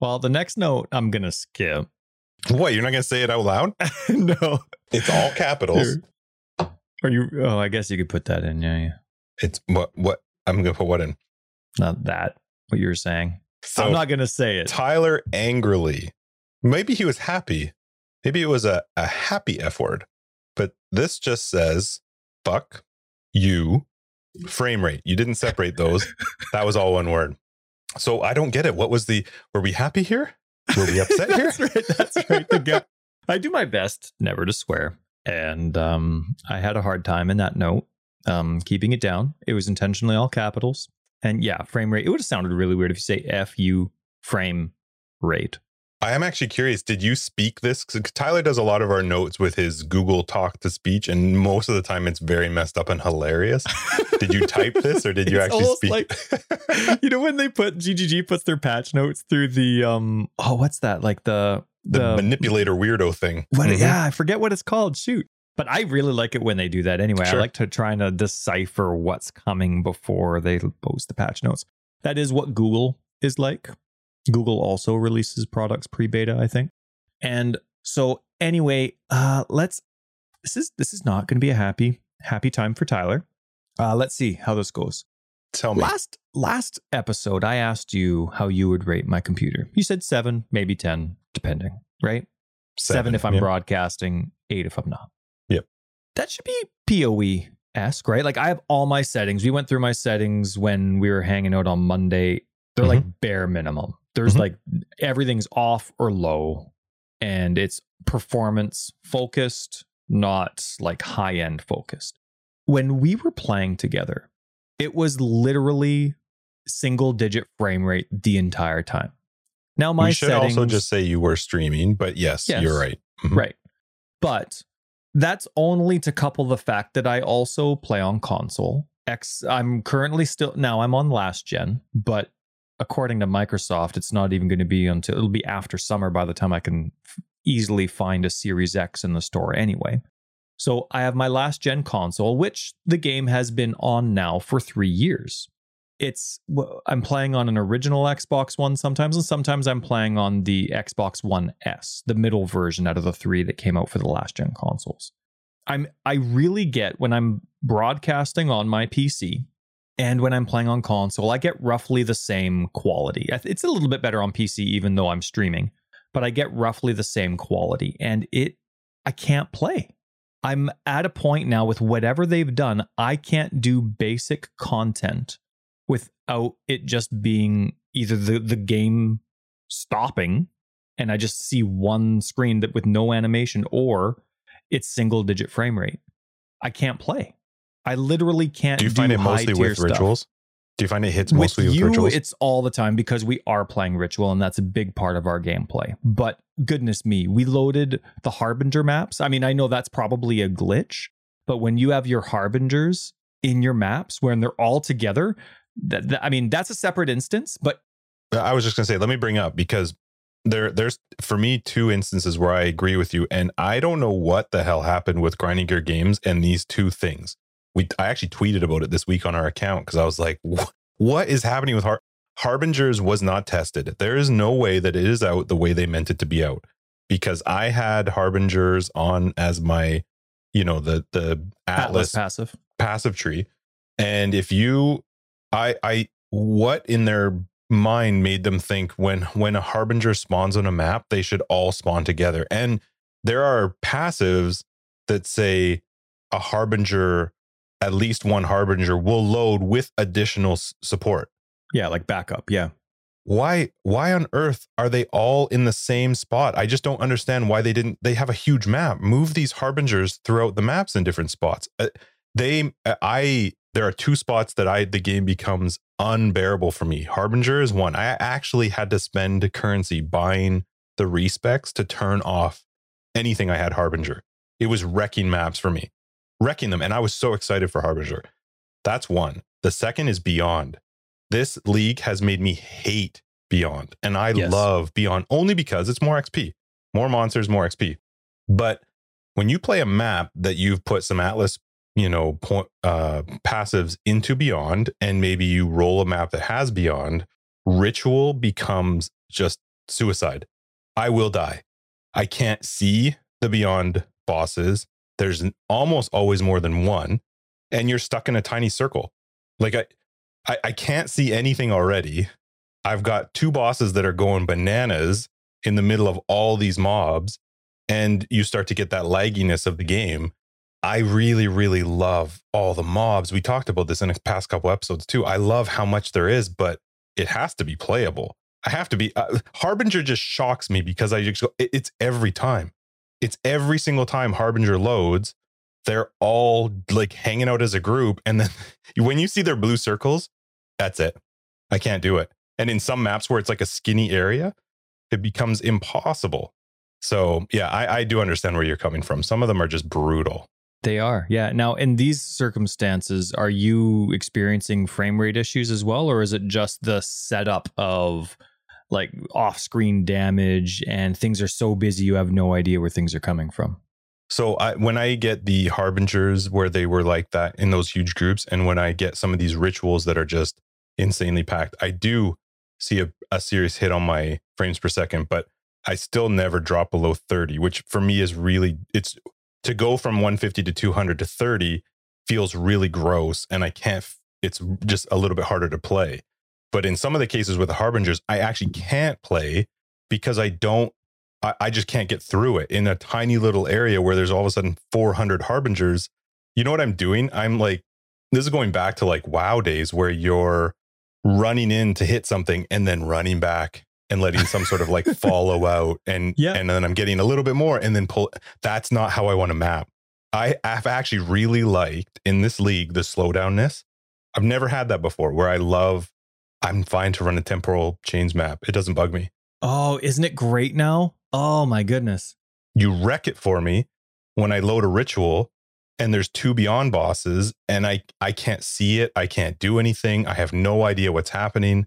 Well, the next note I'm going to skip. What? You're not going to say it out loud? no. It's all capitals. Are you? Oh, I guess you could put that in. Yeah. yeah. It's what? What? I'm going to put what in? Not that. What you were saying. So I'm not going to say it. Tyler angrily. Maybe he was happy. Maybe it was a, a happy F word. But this just says, fuck you frame rate. You didn't separate those. that was all one word. So I don't get it. What was the? Were we happy here? Were we upset that's here? Right, that's right. I do my best never to swear, and um, I had a hard time in that note, um, keeping it down. It was intentionally all capitals, and yeah, frame rate. It would have sounded really weird if you say "f u" frame rate. I am actually curious. Did you speak this? Because Tyler does a lot of our notes with his Google talk to speech, and most of the time it's very messed up and hilarious. did you type this, or did you actually speak? Like, you know when they put GGG puts their patch notes through the um oh what's that like the the, the manipulator weirdo thing? What? Mm-hmm. Yeah, I forget what it's called. Shoot. But I really like it when they do that anyway. Sure. I like to try to decipher what's coming before they post the patch notes. That is what Google is like. Google also releases products pre-beta, I think. And so anyway, uh let's this is this is not going to be a happy happy time for Tyler. Uh let's see how this goes. Tell me. Last last episode I asked you how you would rate my computer. You said 7, maybe 10 depending, right? 7, 7 if I'm yep. broadcasting, 8 if I'm not. Yep. That should be PoE esque, right? Like I have all my settings. We went through my settings when we were hanging out on Monday. They're mm-hmm. like bare minimum. There's mm-hmm. like everything's off or low and it's performance focused, not like high end focused. When we were playing together, it was literally single digit frame rate the entire time. Now my we should settings, also just say you were streaming, but yes, yes you're right. Mm-hmm. Right. But that's only to couple the fact that I also play on console. X I'm currently still now I'm on last gen, but according to Microsoft, it's not even going to be until it'll be after summer by the time I can f- easily find a Series X in the store anyway. So I have my last gen console, which the game has been on now for three years. It's I'm playing on an original Xbox One sometimes, and sometimes I'm playing on the Xbox One S, the middle version out of the three that came out for the last gen consoles. I'm I really get when I'm broadcasting on my PC and when I'm playing on console, I get roughly the same quality. It's a little bit better on PC, even though I'm streaming, but I get roughly the same quality. And it, I can't play. I'm at a point now with whatever they've done, I can't do basic content without it just being either the the game stopping and I just see one screen that with no animation or it's single digit frame rate. I can't play. I literally can't. Do you find do it mostly with stuff. rituals? Do you find it hits With mostly with, you, rituals? it's all the time because we are playing ritual, and that's a big part of our gameplay. But goodness me, we loaded the harbinger maps. I mean, I know that's probably a glitch, but when you have your harbingers in your maps when they're all together, that, that- I mean, that's a separate instance. But uh, I was just gonna say, let me bring up because there, there's for me two instances where I agree with you, and I don't know what the hell happened with Grinding Gear Games and these two things. We, I actually tweeted about it this week on our account because I was like, what is happening with Har- Harbingers? Was not tested. There is no way that it is out the way they meant it to be out because I had Harbingers on as my, you know, the the Atlas Atlas passive. passive tree and if you i i what in their mind made them think when when a harbinger spawns on a map they should all spawn together and there are passives that say a harbinger at least one harbinger will load with additional s- support. Yeah, like backup. Yeah. why why on earth are they all in the same spot? I just don't understand why they didn't they have a huge map. Move these harbingers throughout the maps in different spots. Uh, they uh, i there are two spots that i the game becomes unbearable for me. Harbinger is one. I actually had to spend currency buying the respecs to turn off anything i had harbinger. It was wrecking maps for me wrecking them and i was so excited for harbinger that's one the second is beyond this league has made me hate Beyond. And I Yes. love Beyond only because it's more XP, more monsters, more XP. But when you play a map that you've put some Atlas, you know, point, uh, passives into Beyond, and maybe you roll a map that has Beyond, Ritual becomes just suicide. I will die. I can't see the Beyond bosses. There's an- almost always more than one, and you're stuck in a tiny circle. Like I, I, I can't see anything already. I've got two bosses that are going bananas in the middle of all these mobs, and you start to get that lagginess of the game. I really, really love all the mobs. We talked about this in the past couple episodes too. I love how much there is, but it has to be playable. I have to be. Uh, Harbinger just shocks me because I just go, it- it's every time. It's every single time Harbinger loads, they're all like hanging out as a group. And then when you see their blue circles, that's it. I can't do it. And in some maps where it's like a skinny area, it becomes impossible. So yeah, I, I do understand where you're coming from. Some of them are just brutal. They are. Yeah. Now, in these circumstances, are you experiencing frame rate issues as well? Or is it just the setup of like off screen damage and things are so busy you have no idea where things are coming from? So I, when I get the harbingers where they were like that in those huge groups, and when I get some of these rituals that are just insanely packed, I do see a, a serious hit on my frames per second, but I still never drop below 30, which for me is really it's to go from 150 to 200 to 30 feels really gross, and I can't. It's just a little bit harder to play. But in some of the cases with the harbingers, I actually can't play because I don't I, I just can't get through it in a tiny little area where there's all of a sudden 400 harbingers. You know what I'm doing? I'm like, this is going back to like WoW days where you're running in to hit something and then running back and letting some sort of like follow out and Yeah. and then I'm getting a little bit more and then pull. That's not how I want to map. I have actually really liked in this league the slowdownness. I've never had that before where I love. I'm fine to run a temporal chains map. It doesn't bug me. Oh, isn't it great now? Oh my goodness. you wreck it for me when I load a ritual and there's two beyond bosses and I I can't see it, I can't do anything, I have no idea what's happening.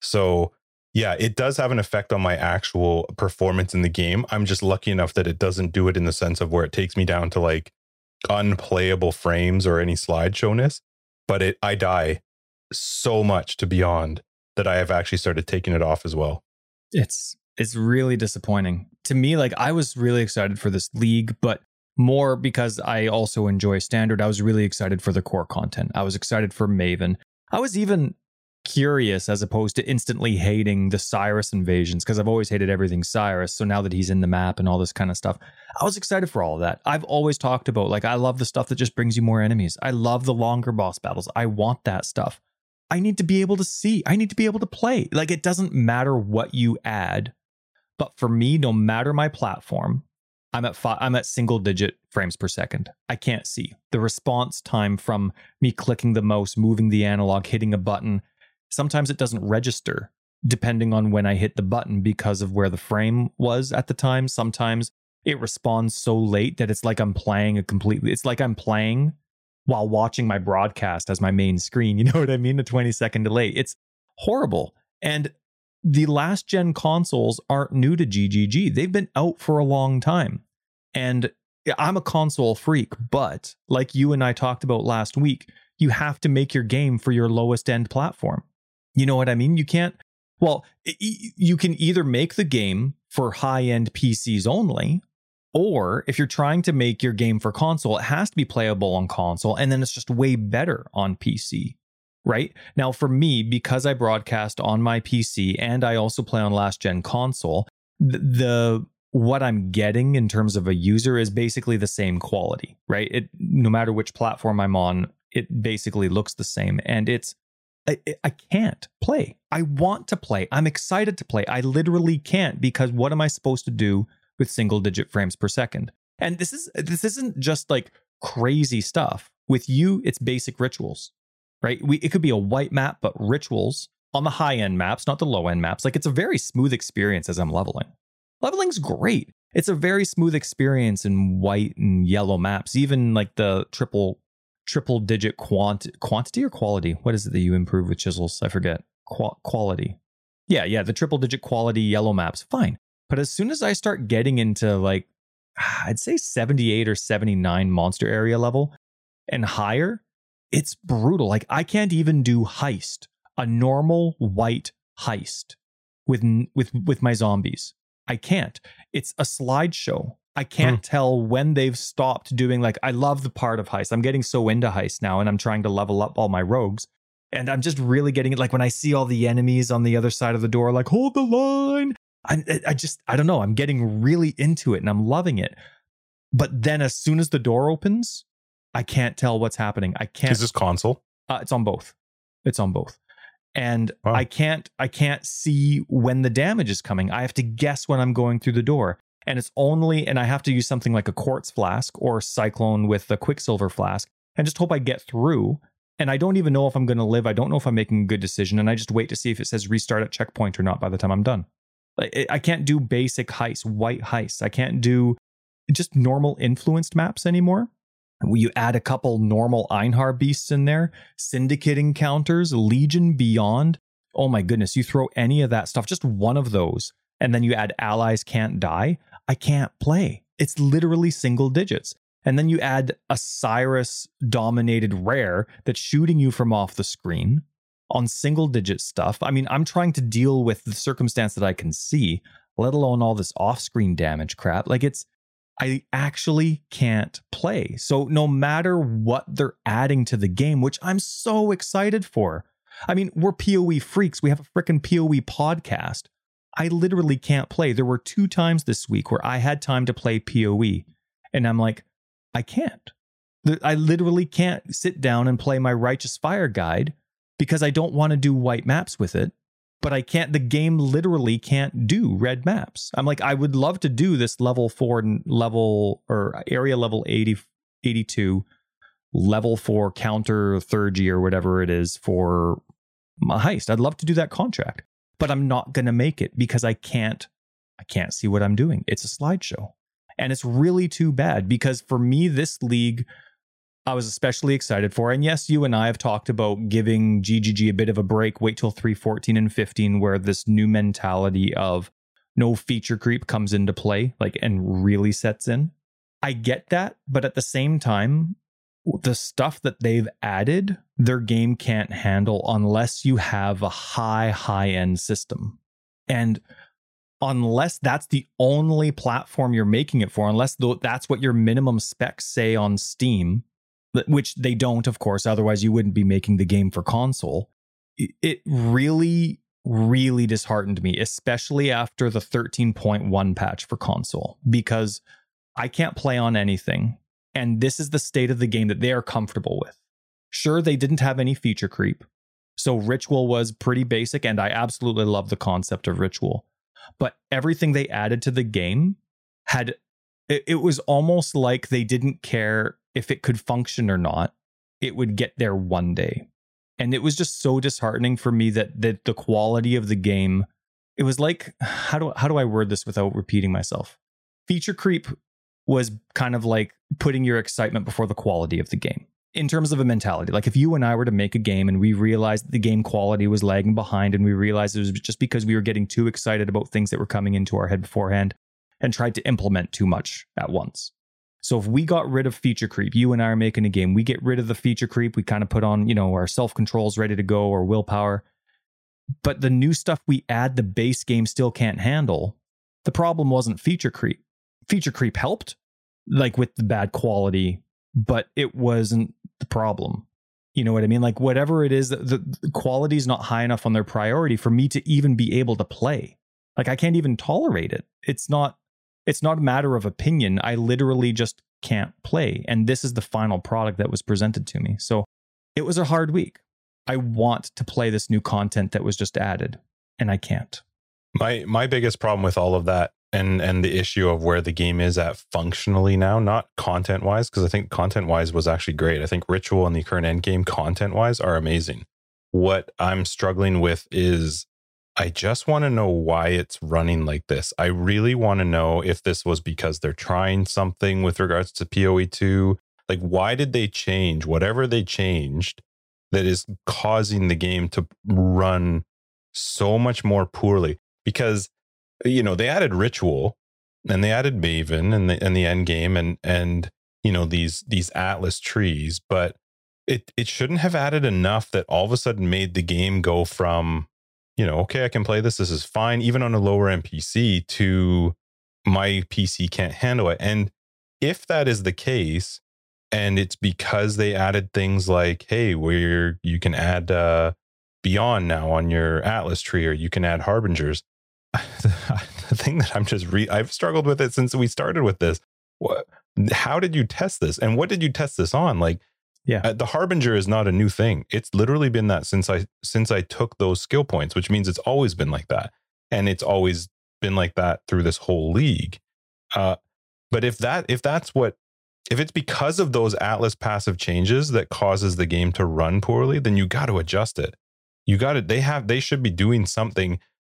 So, yeah, it does have an effect on my actual performance in the game. I'm just lucky enough that it doesn't do it in the sense of where it takes me down to like unplayable frames or any slideshowness, but it I die so much to beyond that I have actually started taking it off as well. It's it's really disappointing. To me, like I was really excited for this league, but more because I also enjoy standard. I was really excited for the core content. I was excited for Maven. I was even curious as opposed to instantly hating the Sirus invasions because I've always hated everything Sirus. So now that he's in the map and all this kind of stuff, I was excited for all of that. I've always talked about like I love the stuff that just brings you more enemies. I love the longer boss battles. I want that stuff. I need to be able to see. I need to be able to play. Like it doesn't matter what you add. But for me, no matter my platform, I'm at five, I'm at single digit frames per second. I can't see the response time from me clicking the mouse, moving the analog, hitting a button. Sometimes it doesn't register depending on when I hit the button because of where the frame was at the time. Sometimes it responds so late that it's like I'm playing a completely, it's like I'm playing while watching my broadcast as my main screen. You know what I mean? The 20 second delay. It's horrible. And the last gen consoles aren't new to GGG. They've been out for a long time. And I'm a console freak, but like you and I talked about last week, you have to make your game for your lowest end platform. You know what I mean? You can't, well, you can either make the game for high end PCs only, or if you're trying to make your game for console, it has to be playable on console, and then it's just way better on PC right? Now, for me, because I broadcast on my PC and I also play on last gen console, the, the what I'm getting in terms of a user is basically the same quality, right? It no matter which platform I'm on, it basically looks the same, and it's I, I can't play. I want to play. I'm excited to play. I literally can't because what am I supposed to do with single digit frames per second? And this is this isn't just like crazy stuff. With you, it's basic rituals right? We, it could be a white map, but rituals on the high end maps, not the low end maps. Like it's a very smooth experience as I'm leveling. Leveling's great. It's a very smooth experience in white and yellow maps, even like the triple triple digit quant quantity or quality. What is it that you improve with chisels? I forget. Qu- quality. Yeah, yeah, the triple digit quality yellow maps, fine. But as soon as I start getting into like I'd say 78 or 79 monster area level and higher, it's brutal. Like I can't even do heist, a normal white heist with with with my zombies. I can't. It's a slideshow. I can't hmm. tell when they've stopped doing like I love the part of heist. I'm getting so into heist now and I'm trying to level up all my rogues. And I'm just really getting it like when I see all the enemies on the other side of the door like hold the line. I I just I don't know, I'm getting really into it and I'm loving it. But then as soon as the door opens, I can't tell what's happening. I can't. Is this console? Uh, it's on both. It's on both. And wow. I can't I can't see when the damage is coming. I have to guess when I'm going through the door. And it's only and I have to use something like a quartz flask or cyclone with the quicksilver flask and just hope I get through. And I don't even know if I'm going to live. I don't know if I'm making a good decision. And I just wait to see if it says restart at checkpoint or not by the time I'm done. I can't do basic heists, white heists. I can't do just normal influenced maps anymore. You add a couple normal Einhar beasts in there, Syndicate encounters, Legion Beyond. Oh my goodness, you throw any of that stuff, just one of those, and then you add allies can't die. I can't play. It's literally single digits. And then you add a Sirus dominated rare that's shooting you from off the screen on single digit stuff. I mean, I'm trying to deal with the circumstance that I can see, let alone all this off screen damage crap. Like it's I actually can't play. So no matter what they're adding to the game, which I'm so excited for. I mean, we're PoE freaks. We have a freaking PoE podcast. I literally can't play. There were two times this week where I had time to play PoE, and I'm like, I can't. I literally can't sit down and play my Righteous Fire guide because I don't want to do white maps with it but I can't, the game literally can't do red maps. I'm like, I would love to do this level four level or area level 80, 82, level four counter third or whatever it is for my heist. I'd love to do that contract, but I'm not going to make it because I can't, I can't see what I'm doing. It's a slideshow. And it's really too bad because for me, this league I was especially excited for. And yes, you and I have talked about giving GGG a bit of a break. Wait till 314 and 15, where this new mentality of no feature creep comes into play, like, and really sets in. I get that. But at the same time, the stuff that they've added, their game can't handle unless you have a high, high end system. And unless that's the only platform you're making it for, unless that's what your minimum specs say on Steam, which they don't, of course. Otherwise, you wouldn't be making the game for console. It really, really disheartened me, especially after the 13.1 patch for console, because I can't play on anything. And this is the state of the game that they are comfortable with. Sure, they didn't have any feature creep. So ritual was pretty basic, and I absolutely love the concept of ritual. But everything they added to the game had it, it was almost like they didn't care if it could function or not. It would get there one day. And it was just so disheartening for me that that the quality of the game it was like how do how do I word this without repeating myself? Feature creep was kind of like putting your excitement before the quality of the game in terms of a mentality. Like if you and I were to make a game and we realized the game quality was lagging behind and we realized it was just because we were getting too excited about things that were coming into our head beforehand and tried to implement too much at once. So if we got rid of feature creep, you and I are making a game, we get rid of the feature creep, we kind of put on, you know, our self controls ready to go or willpower. But the new stuff we add the base game still can't handle. The problem wasn't feature creep. Feature creep helped, like with the bad quality, but it wasn't the problem. You know what I mean? Like whatever it is, the, the quality is not high enough on their priority for me to even be able to play. Like I can't even tolerate it. It's not it's not a matter of opinion. I literally just can't play. And this is the final product that was presented to me. So it was a hard week. I want to play this new content that was just added, and I can't. My my biggest problem with all of that and and the issue of where the game is at functionally now, not content wise, because I think content wise was actually great. I think Ritual and the current end game content wise are amazing. What I'm struggling with is I just want to know why it's running like this. I really want to know if this was because they're trying something with regards to PoE2. Like, why did they change whatever they changed that is causing the game to run so much more poorly? Because, you know, they added Ritual and they added Maven and the, and the end game and, and, you know, these, these Atlas trees, but it, it shouldn't have added enough that all of a sudden made the game go from you know, okay, I can play this. This is fine, even on a lower MPC, to my PC can't handle it. And if that is the case, and it's because they added things like, hey, where you can add uh, Beyond now on your Atlas tree, or you can add Harbingers. the thing that I'm just re I've struggled with it since we started with this. What? How did you test this, and what did you test this on? Like, yeah. Uh, the harbinger is not a new thing. It's literally been that since I since I took those skill points, which means it's always been like that. And it's always been like that through this whole league. Uh, but if that if that's what if it's because of those atlas passive changes that causes the game to run poorly, then you got to adjust it. You got to they have they should be doing something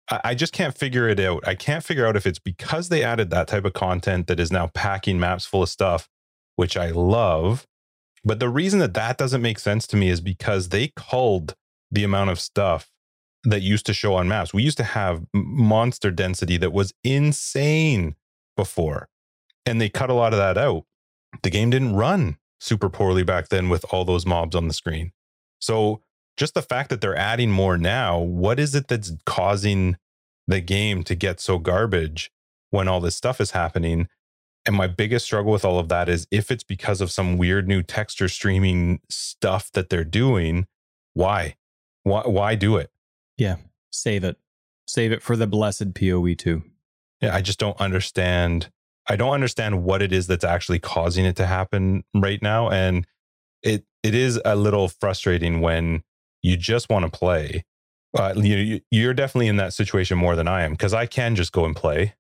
I just can't figure it out. I can't figure out if it's because they added that type of content that is now packing maps full of stuff, which I love, but the reason that that doesn't make sense to me is because they culled the amount of stuff that used to show on maps. We used to have monster density that was insane before, and they cut a lot of that out. The game didn't run super poorly back then with all those mobs on the screen. So, just the fact that they're adding more now, what is it that's causing the game to get so garbage when all this stuff is happening? And my biggest struggle with all of that is if it's because of some weird new texture streaming stuff that they're doing, why? Why why do it? Yeah. Save it. Save it for the blessed PoE too. Yeah, I just don't understand. I don't understand what it is that's actually causing it to happen right now. And it it is a little frustrating when you just want to play. Uh, you, you're definitely in that situation more than I am because I can just go and play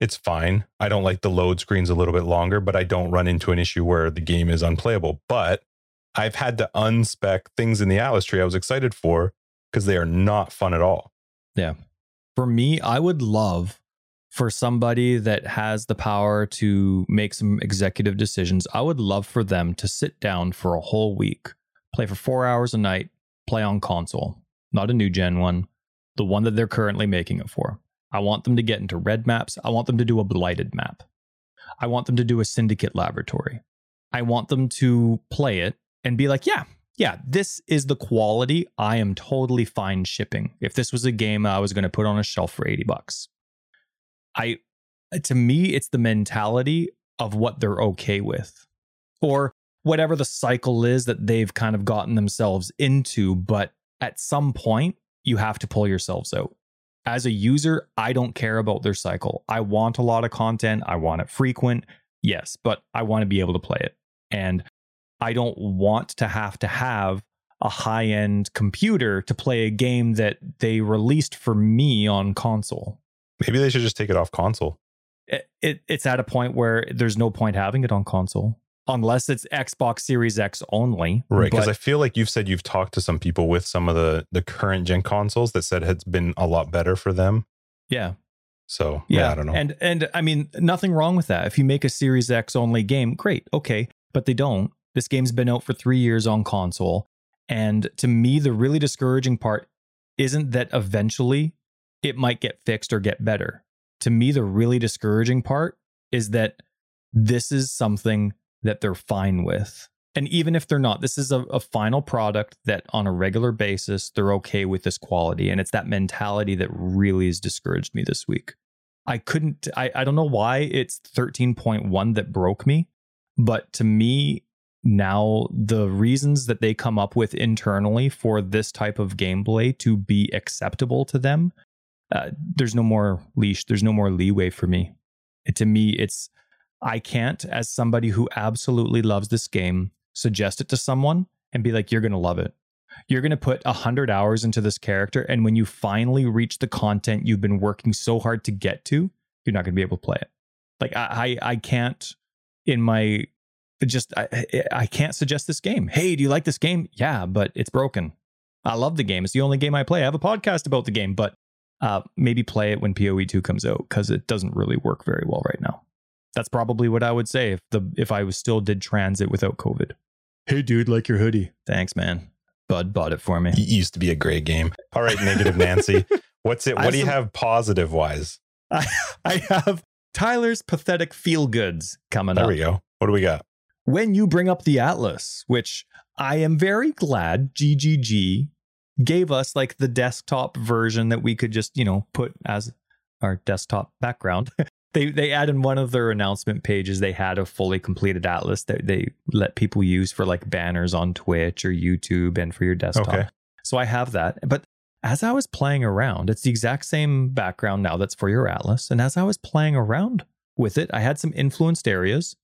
it's fine. I don't like the load screens a little bit longer, but I don't run into an issue where the game is unplayable. But I've had to unspec things in the Atlas tree I was excited for because they are not fun at all. Yeah. For me, I would love for somebody that has the power to make some executive decisions, I would love for them to sit down for a whole week, play for four hours a night, play on console, not a new gen one, the one that they're currently making it for. I want them to get into red maps. I want them to do a blighted map. I want them to do a syndicate laboratory. I want them to play it and be like, yeah, yeah, this is the quality I am totally fine shipping. If this was a game I was going to put on a shelf for 80 bucks. I to me it's the mentality of what they're okay with or whatever the cycle is that they've kind of gotten themselves into, but at some point you have to pull yourselves out as a user, I don't care about their cycle. I want a lot of content. I want it frequent. Yes, but I want to be able to play it. And I don't want to have to have a high end computer to play a game that they released for me on console. Maybe they should just take it off console. It, it, it's at a point where there's no point having it on console unless it's Xbox Series X only. Right. Because I feel like you've said you've talked to some people with some of the, the current gen consoles that said it's been a lot better for them. Yeah. So yeah, yeah, I don't know. And and I mean, nothing wrong with that. If you make a Series X only game, great, okay. But they don't. This game's been out for three years on console. And to me, the really discouraging part isn't that eventually it might get fixed or get better. To me, the really discouraging part is that this is something that they're fine with. And even if they're not, this is a, a, final product that on a regular basis, they're okay with this quality. And it's that mentality that really has discouraged me this week. I couldn't, I, I don't know why it's 13.1 that broke me, but to me, now the reasons that they come up with internally for this type of gameplay to be acceptable to them, uh, there's no more leash, there's no more leeway for me. It, to me, it's, I can't, as somebody who absolutely loves this game, suggest it to someone and be like, you're going to love it. You're going to put 100 hours into this character. And when you finally reach the content you've been working so hard to get to, you're not going to be able to play it. Like, I, I, I can't, in my just I, I can't suggest this game. Hey, do you like this game? Yeah, but it's broken. I love the game. It's the only game I play. I have a podcast about the game, but uh, maybe play it when PoE two comes out because it doesn't really work very well right now. That's probably what I would say if the if I was still did transit without COVID. Hey, dude, like your hoodie. Thanks, man. Bud bought it for me. It used to be a great game. All right, negative Nancy. What's it? What do you some, have positive wise? I, I have Tyler's pathetic feel goods coming there up. There we go. What do we got? When you bring up the Atlas, which I am very glad GGG gave us like the desktop version that we could just, you know, put as our desktop background. they they add in one of their announcement pages they had a fully completed atlas that they let people use for like banners on Twitch or YouTube and for your desktop. Okay. So I have that. But as I was playing around, it's the exact same background now that's for your atlas. And as I was playing around with it, I had some influenced areas.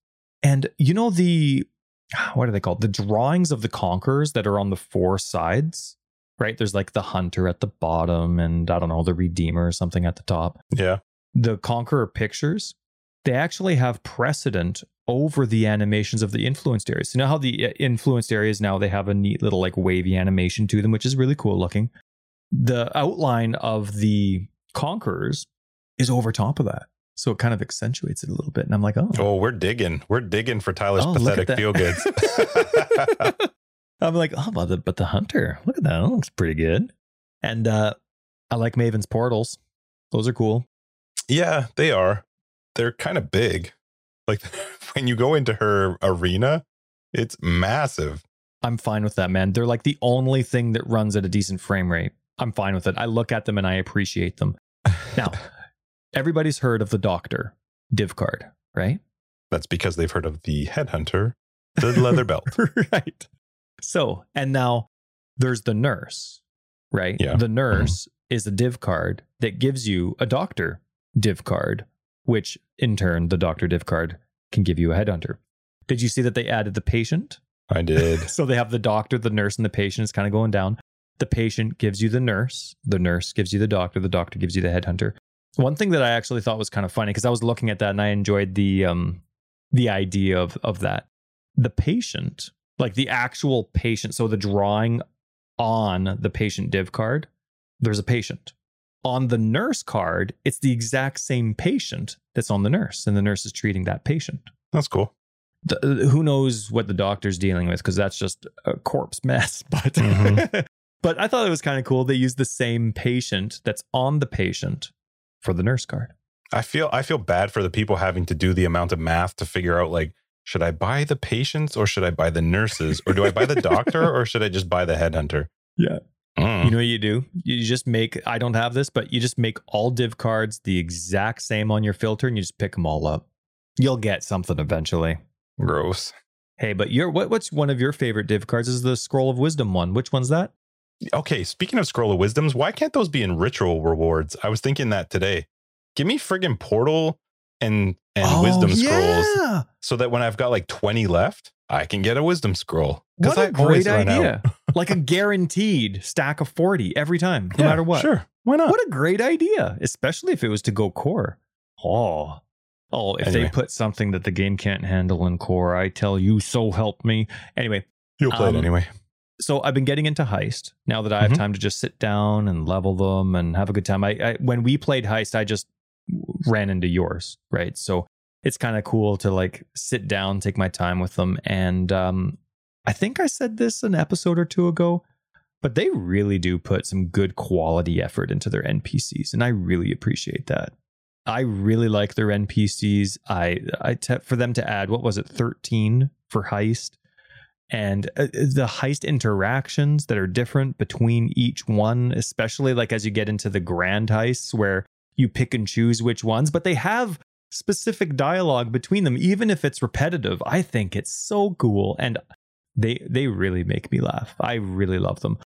And you know the what are they called? The drawings of the conquerors that are on the four sides, right? There's like the hunter at the bottom and I don't know, the redeemer or something at the top. Yeah the Conqueror pictures, they actually have precedent over the animations of the influenced areas. So you know how the uh, influenced areas now they have a neat little like wavy animation to them, which is really cool looking. The outline of the conquerors is over top of that. So it kind of accentuates it a little bit. And I'm like, oh. Oh, we're digging. We're digging for Tyler's oh, pathetic feel goods. I'm like, oh, but the, but the hunter, look at that. That looks pretty good. And uh, I like Maven's portals. Those are cool. Yeah, they are. They're kind of big. Like when you go into her arena, it's massive. I'm fine with that, man. They're like the only thing that runs at a decent frame rate. I'm fine with it. I look at them and I appreciate them. Now, everybody's heard of the doctor div card, right? That's because they've heard of the headhunter, the leather belt. right. So, and now there's the nurse, right? Yeah. The nurse mm-hmm. is a div card that gives you a doctor div card, which in turn, the doctor div card can give you a headhunter. Did you see that they added the patient? I did. so they have the doctor, the nurse, and the patient is kind of going down. The patient gives you the nurse, the nurse gives you the doctor, the doctor gives you the headhunter. One thing that I actually thought was kind of funny because I was looking at that and I enjoyed the um the idea of of that. The patient, like the actual patient, so the drawing on the patient div card, there's a patient on the nurse card, it's the exact same patient that's on the nurse, and the nurse is treating that patient. That's cool. The, uh, who knows what the doctor's dealing with because that's just a corpse mess. But mm-hmm. but I thought it was kind of cool. They used the same patient that's on the patient for the nurse card. I feel I feel bad for the people having to do the amount of math to figure out like should I buy the patients or should I buy the nurses or do I buy the doctor or should I just buy the headhunter? Yeah. Mm. You know what you do? You just make, I don't have this, but you just make all div cards the exact same on your filter and you just pick them all up. You'll get something eventually. Gross. Hey, but your what, what's one of your favorite div cards is the Scroll of Wisdom one. Which one's that? Okay, speaking of Scroll of Wisdoms, why can't those be in ritual rewards? I was thinking that today. Give me friggin' portal and and oh, wisdom scrolls so that when I've got like 20 left, I can get a wisdom scroll. What a great idea. Like a guaranteed stack of 40 every time, no Yeah, matter what. Sure. Why not? What a great idea, especially if it was to go core. Oh, oh, if Anyway. they put something that the game can't handle in core, I tell you, so help me. Anyway, You'll play um, it anyway. so I've been getting into Heist now that I have Mhm. time to just sit down and level them and have a good time. I, I when we played Heist, I just ran into yours, right? So it's kind of cool to like sit down, take my time with them, and um, I think I said this an episode or two ago, but they really do put some good quality effort into their NPCs, and I really appreciate that. I really like their NPCs. I I te- for them to add what was it, thirteen for Heist and uh, the heist interactions that are different between each one especially like as you get into the grand heists where you pick and choose which ones but they have specific dialogue between them even if it's repetitive i think it's so cool and they they really make me laugh i really love them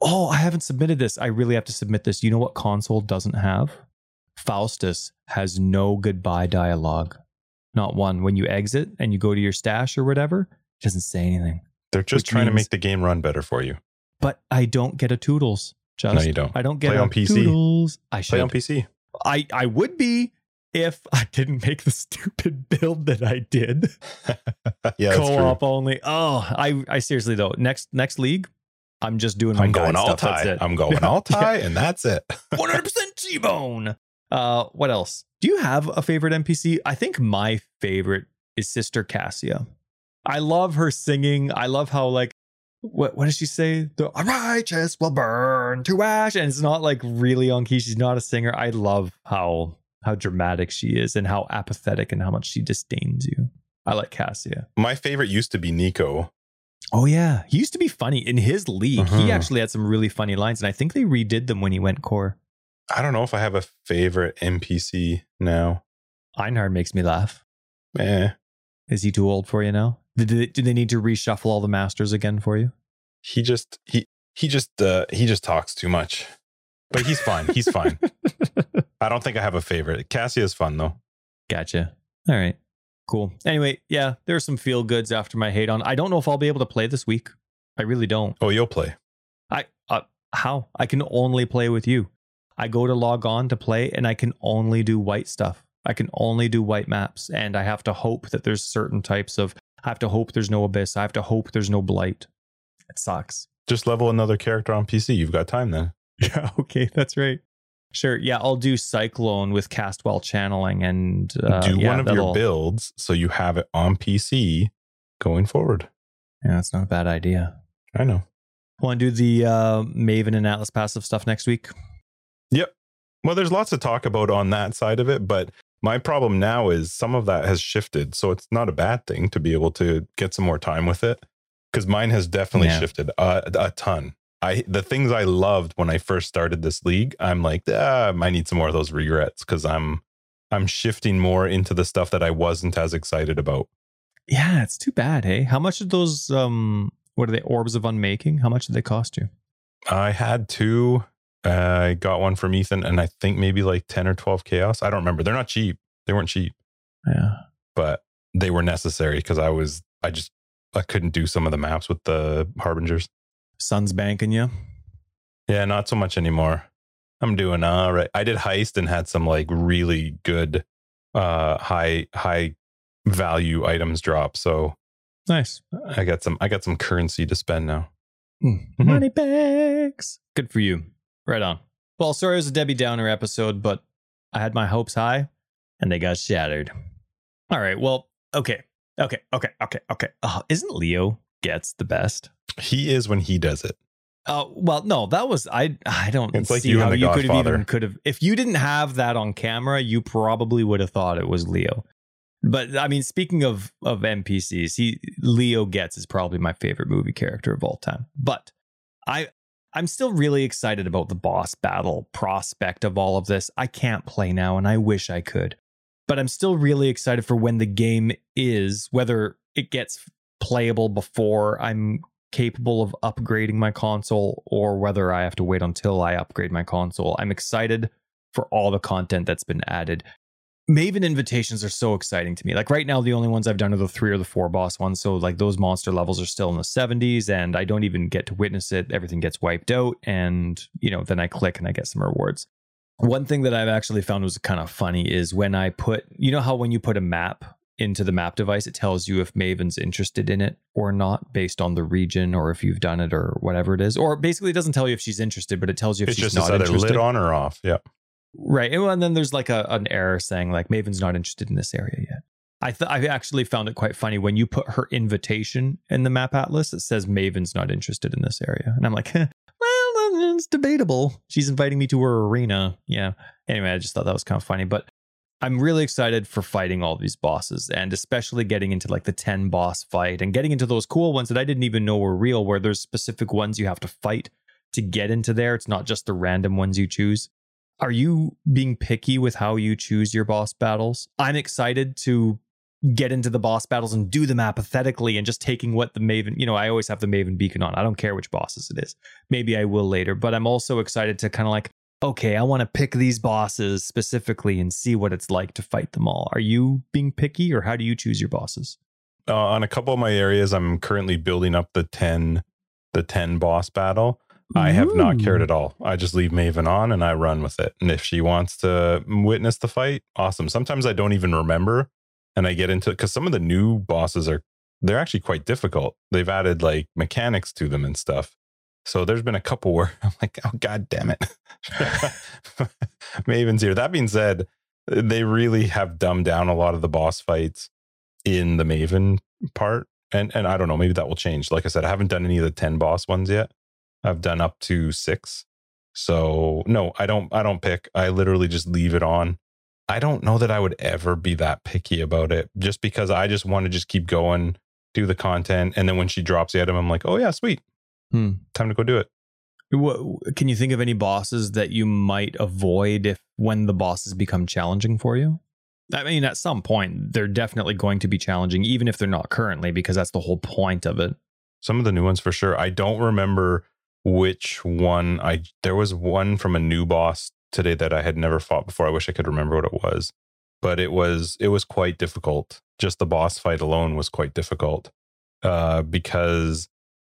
oh i haven't submitted this i really have to submit this you know what console doesn't have faustus has no goodbye dialogue not one when you exit and you go to your stash or whatever it doesn't say anything They're just trying to make the game run better for you. but I don't get a toodles. Just No, you don't. I don't get Play a on PC. toodles. I should. Play on PC. I I would be if I didn't make the stupid build that I did. yeah. Co-op only. Oh, I I seriously though. Next next league, I'm just doing my I'm going all stuff. Tie. I'm going all tie, and that's it. 100% T-bone. Uh, what else? Do you have a favorite NPC? I think my favorite is Sister Cassia. I love her singing. I love how like what what does she say? The righteous will burn to ash, and it's not like really on key. She's not a singer. I love how how dramatic she is and how apathetic and how much she disdains you. I like Cassia. My favorite used to be Niko. Oh yeah, he used to be funny in his league. He Mhm. actually had some really funny lines, and I think they redid them when he went core. I don't know if I have a favorite NPC now. Einhard makes me laugh. Eh, Is he too old for you now? Did they, do they need to reshuffle all the masters again for you? he just he he just uh he just talks too much. But he's fine. He's fine. I don't think I have a favorite. Cassia is fun though. Gotcha. All right. Cool. Anyway, yeah, there are some feel goods after my hate on. I don't know if I'll be able to play this week. I really don't. Oh, you'll play. I uh, how? I can only play with you. I go to log on to play and I can only do white stuff. I can only do white maps and I have to hope that there's certain types of I have to hope there's no abyss. I have to hope there's no blight. It sucks. Just level another character on PC. You've got time then. Yeah, okay, that's right. Sure. Yeah, I'll do Cyclone with Cast while channeling and uh, Do yeah, one of your that'll- builds so you have it on PC going forward. Yeah, that's not a bad idea. I know. Want to do the uh, Maven and Atlas passive stuff next week? Yep. Well, there's lots to talk about on that side of it, but my problem now is some of that has shifted. So it's not a bad thing to be able to get some more time with it because mine has definitely Yeah. shifted a, a ton. I the things I loved when I first started this league, I'm like, ah, I need some more of those regrets because I'm I'm shifting more into the stuff that I wasn't as excited about. Yeah, it's too bad. Hey, how much did those um, what are they? Orbs of unmaking? How much did they cost you? I had two. Uh, I got one from Ethan, and I think maybe like ten or twelve chaos. I don't remember. They're not cheap. They weren't cheap. Yeah. but they were necessary because I was I just I couldn't do some of the maps with the harbingers. Sun's banking you. Yeah, not so much anymore. I'm doing all right. I did heist and had some like really good uh high high value items drop. So Nice. I got some I got some currency to spend now. Mhm. Money bags. Good for you. Right on. Well, sorry it was a Debbie Downer episode, but I had my hopes high and they got shattered. All right. Well, okay. Okay. Okay. Okay. Okay. Oh, isn't Leo gets the best? He is when he does it. Uh, well, no, that was I. I don't It's like see you how you could have even could have if you didn't have that on camera, you probably would have thought it was Leo. But I mean, speaking of of NPCs, he Leo gets is probably my favorite movie character of all time. But I I'm still really excited about the boss battle prospect of all of this. I can't play now, and I wish I could. But I'm still really excited for when the game is, whether it gets playable before I'm capable of upgrading my console or whether I have to wait until I upgrade my console. I'm excited for all the content that's been added. Maven invitations are so exciting to me. Like right now, the only ones I've done are the three or the four boss ones. So like those monster levels are still in the 70s and I don't even get to witness it. Everything gets wiped out. And, you know, then I click and I get some rewards. One thing that I've actually found was kind of funny is when I put, you know, how when you put a map into the map device, it tells you if Maven's interested in it or not based on the region or if you've done it or whatever it is. Or basically, it doesn't tell you if she's interested, but it tells you if she's interested. it's she's just not either interested. lit on or off. Yeah. Right. And then there's like a, an error saying like Maven's not interested in this area yet. I th- I actually found it quite funny when you put her invitation in the map atlas. It says Maven's not interested in this area, and I'm like, well, it's debatable. She's inviting me to her arena. Yeah. Anyway, I just thought that was kind of funny, but I'm really excited for fighting all these bosses, and especially getting into like the ten boss fight and getting into those cool ones that I didn't even know were real, where there's specific ones you have to fight to get into there. It's not just the random ones you choose are you being picky with how you choose your boss battles? I'm excited to get into the boss battles and do them apathetically and just taking what the Maven, you know, I always have the Maven beacon on. I don't care which bosses it is. Maybe I will later, but I'm also excited to kind of like, okay, I want to pick these bosses specifically and see what it's like to fight them all. Are you being picky or how do you choose your bosses? Uh, on a couple of my areas, I'm currently building up the 10 the 10 boss battle. I have not cared at all. I just leave Maven on and I run with it. And if she wants to witness the fight, awesome. Sometimes I don't even remember and I get into it because some of the new bosses are they're actually quite difficult. They've added like mechanics to them and stuff. So there's been a couple where I'm like, oh god damn it. Maven's here. That being said, they really have dumbed down a lot of the boss fights in the Maven part. And and I don't know, maybe that will change. Like I said, I haven't done any of the 10 boss ones yet. I've done up to 6. So, no, I don't I don't pick. I literally just leave it on. I don't know that I would ever be that picky about it just because I just want to just keep going, do the content and then when she drops the item I'm like, "Oh yeah, sweet. Hmm. Time to go do it." What, can you think of any bosses that you might avoid if when the bosses become challenging for you? I mean, at some point, they're definitely going to be challenging, even if they're not currently, because that's the whole point of it. Some of the new ones for sure. I don't remember which one I there was one from a new boss today that I had never fought before. I wish I could remember what it was. But it was it was quite difficult. Just the boss fight alone was quite difficult. Uh because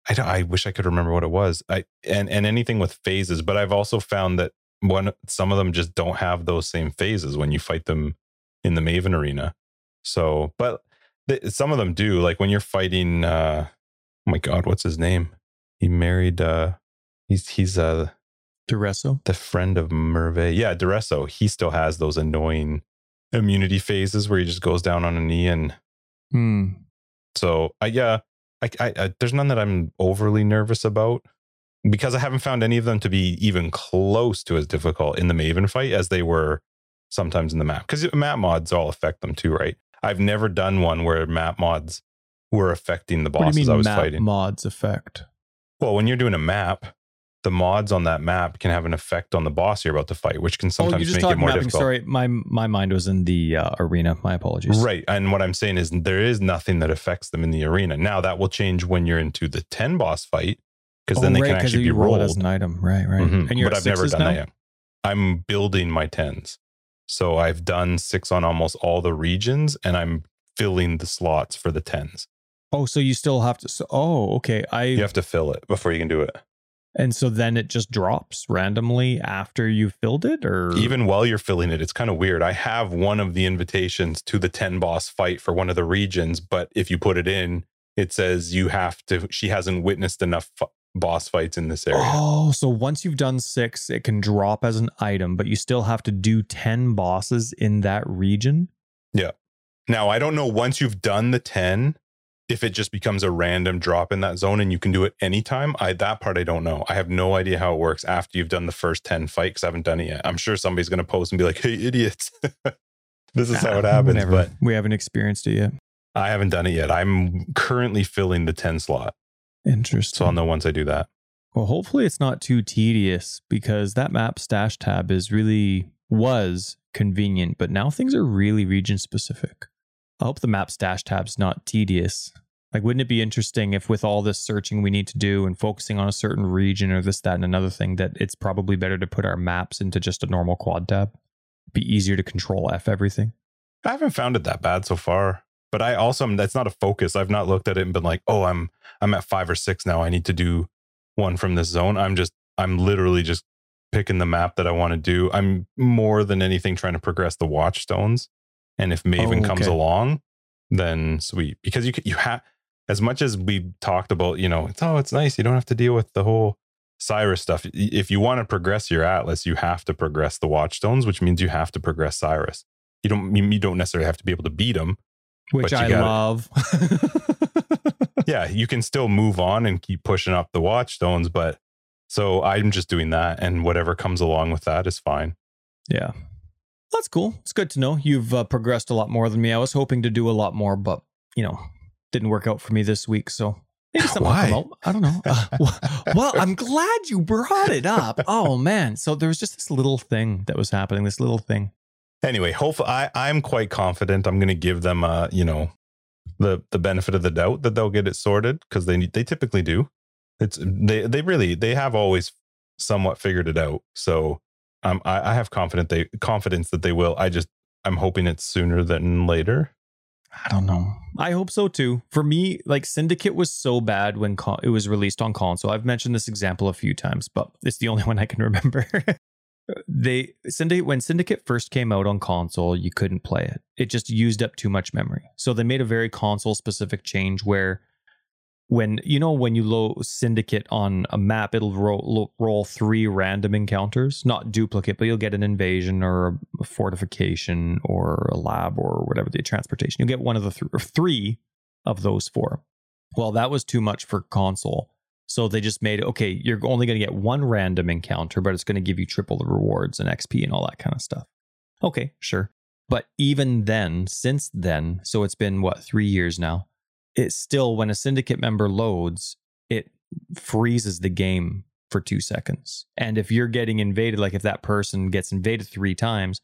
I don't, I wish I could remember what it was. I and and anything with phases, but I've also found that one some of them just don't have those same phases when you fight them in the Maven arena. So, but th- some of them do. Like when you're fighting uh oh my god, what's his name? He married uh he's he's uh Daresso? the friend of Merve. Yeah, Daresso. He still has those annoying immunity phases where he just goes down on a knee and Hmm. so I yeah, I, I, I there's none that I'm overly nervous about because I haven't found any of them to be even close to as difficult in the Maven fight as they were sometimes in the map. Because map mods all affect them too, right? I've never done one where map mods were affecting the bosses I was map fighting. mods effect? Well, when you're doing a map, the mods on that map can have an effect on the boss you're about to fight, which can oh, sometimes you just make it more mapping. difficult. Sorry, my my mind was in the uh, arena. My apologies. Right. And what I'm saying is there is nothing that affects them in the arena. Now that will change when you're into the 10 boss fight because then Oh, they right, can actually be you roll it rolled. as an item. Right, right. Mhm. And you're but I've never done now? that yet. I'm building my 10s. So I've done six on almost all the regions and I'm filling the slots for the 10s. Oh, so you still have to. So, oh, okay. I You have to fill it before you can do it. And so then it just drops randomly after you filled it, or Even while you're filling it, it's kind of weird. I have one of the invitations to the 10 boss fight for one of the regions, but if you put it in, it says you have to, she hasn't witnessed enough f- boss fights in this area. Oh, so once you've done six, it can drop as an item, but you still have to do 10 bosses in that region. Yeah. Now, I don't know once you've done the 10, if it just becomes a random drop in that zone and you can do it anytime. I that part I don't know. I have no idea how it works after you've done the first 10 fights. I haven't done it yet. I'm sure somebody's gonna post and be like, hey idiots. this is how it happens. whatever. But we haven't experienced it yet. I haven't done it yet. I'm currently filling the 10 slot. Interesting. So I'll know once I do that. Well, hopefully it's not too tedious because that map stash tab is really was convenient, but now things are really region specific. I hope the map stash tab's not tedious. Like, wouldn't it be interesting if, with all this searching we need to do and focusing on a certain region or this, that, and another thing, that it's probably better to put our maps into just a normal quad tab? Be easier to control F everything. I haven't found it that bad so far. But I also um, that's not a focus. I've not looked at it and been like, oh, I'm I'm at five or six now. I need to do one from this zone. I'm just I'm literally just picking the map that I want to do. I'm more than anything trying to progress the watchstones. And if Maven oh, okay. comes along, then sweet. Because you you have as much as we talked about, you know, it's oh, it's nice. You don't have to deal with the whole Sirus stuff. If you want to progress your Atlas, you have to progress the Watchstones, which means you have to progress Sirus. You don't you don't necessarily have to be able to beat them, which I gotta, love. yeah, you can still move on and keep pushing up the Watchstones, but so I'm just doing that, and whatever comes along with that is fine. Yeah, that's cool. It's good to know you've uh, progressed a lot more than me. I was hoping to do a lot more, but you know, didn't work out for me this week. So maybe something Why? will come out. I don't know. Uh, well, well, I'm glad you brought it up. Oh man. So there was just this little thing that was happening, this little thing. Anyway, hopefully I, I'm quite confident I'm gonna give them uh, you know, the the benefit of the doubt that they'll get it sorted because they they typically do. It's they they really they have always somewhat figured it out. So um I, I have confident they confidence that they will. I just I'm hoping it's sooner than later. I don't know. I hope so too. For me, like Syndicate was so bad when con- it was released on console. I've mentioned this example a few times, but it's the only one I can remember. they Syndicate when Syndicate first came out on console, you couldn't play it. It just used up too much memory. So they made a very console specific change where when you know when you load syndicate on a map it'll roll, roll three random encounters not duplicate but you'll get an invasion or a fortification or a lab or whatever the transportation you'll get one of the th- three of those four. Well that was too much for console. So they just made okay you're only going to get one random encounter but it's going to give you triple the rewards and xp and all that kind of stuff. Okay sure. But even then since then so it's been what three years now it still when a syndicate member loads, it freezes the game for two seconds. And if you're getting invaded, like if that person gets invaded three times,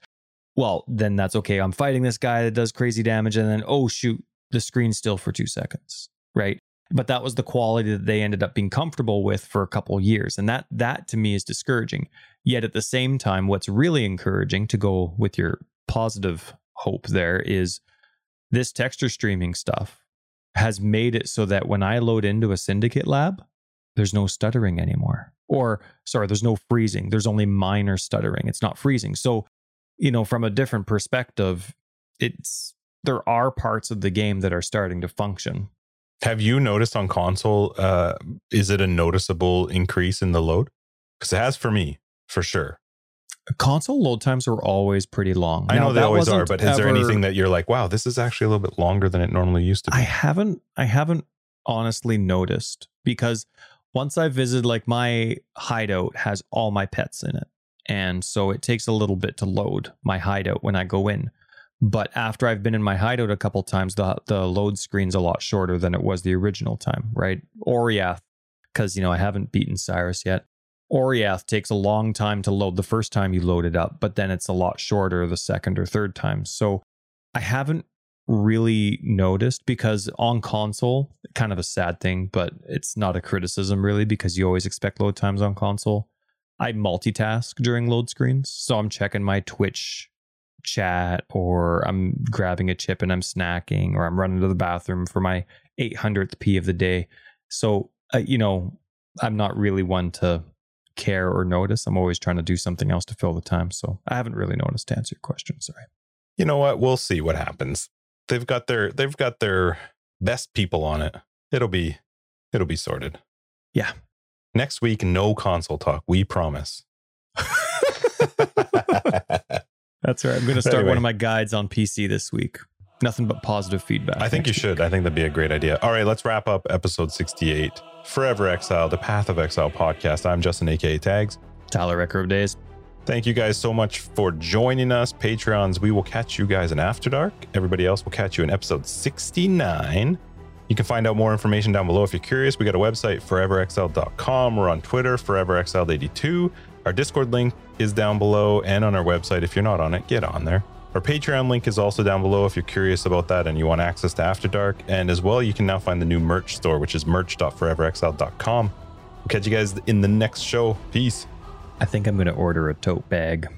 well, then that's okay. I'm fighting this guy that does crazy damage, and then oh shoot, the screen's still for two seconds, right? But that was the quality that they ended up being comfortable with for a couple years, and that that to me is discouraging. Yet at the same time, what's really encouraging to go with your positive hope there is this texture streaming stuff has made it so that when I load into a syndicate lab, there's no stuttering anymore. Or, sorry, there's no freezing. There's only minor stuttering. It's not freezing. So, you know, from a different perspective, it's there are parts of the game that are starting to function. Have you noticed on console, uh, is it a noticeable increase in the load? Because it has for me, for sure console load times are always pretty long. I know they always are, but is there anything that you're like, wow, this is actually a little bit longer than it normally used to be? I haven't I haven't honestly noticed because once I visited like my hideout has all my pets in it. And so it takes a little bit to load my hideout when I go in. But after I've been in my hideout a couple times, the the load screen's a lot shorter than it was the original time, right? Oriath, because you know I haven't beaten Sirus yet. Oriath takes a long time to load the first time you load it up, but then it's a lot shorter the second or third time. So I haven't really noticed because on console, kind of a sad thing, but it's not a criticism really because you always expect load times on console. I multitask during load screens. So I'm checking my Twitch chat or I'm grabbing a chip and I'm snacking or I'm running to the bathroom for my 800th P of the day. So, uh, you know, I'm not really one to care or notice. I'm always trying to do something else to fill the time. So I haven't really noticed to answer your question. Sorry. You know what? We'll see what happens. They've got their they've got their best people on it. It'll be it'll be sorted. Yeah. Next week, no console talk. We promise. That's right. I'm going to start anyway. one of my guides on PC this week. Nothing but positive feedback. I think you week. should. I think that'd be a great idea. All right, let's wrap up episode 68. Forever Exiled, the Path of Exile podcast. I'm Justin, aka Tags. Tyler Wrecker of Days. Thank you guys so much for joining us. Patreons, we will catch you guys in After Dark. Everybody else will catch you in episode 69. You can find out more information down below if you're curious. We got a website, foreverexiled.com. We're on Twitter, foreverexiled82. Our Discord link is down below and on our website. If you're not on it, get on there. Our Patreon link is also down below if you're curious about that and you want access to After Dark. And as well, you can now find the new merch store, which is merch.foreverexiled.com. We'll catch you guys in the next show. Peace. I think I'm going to order a tote bag.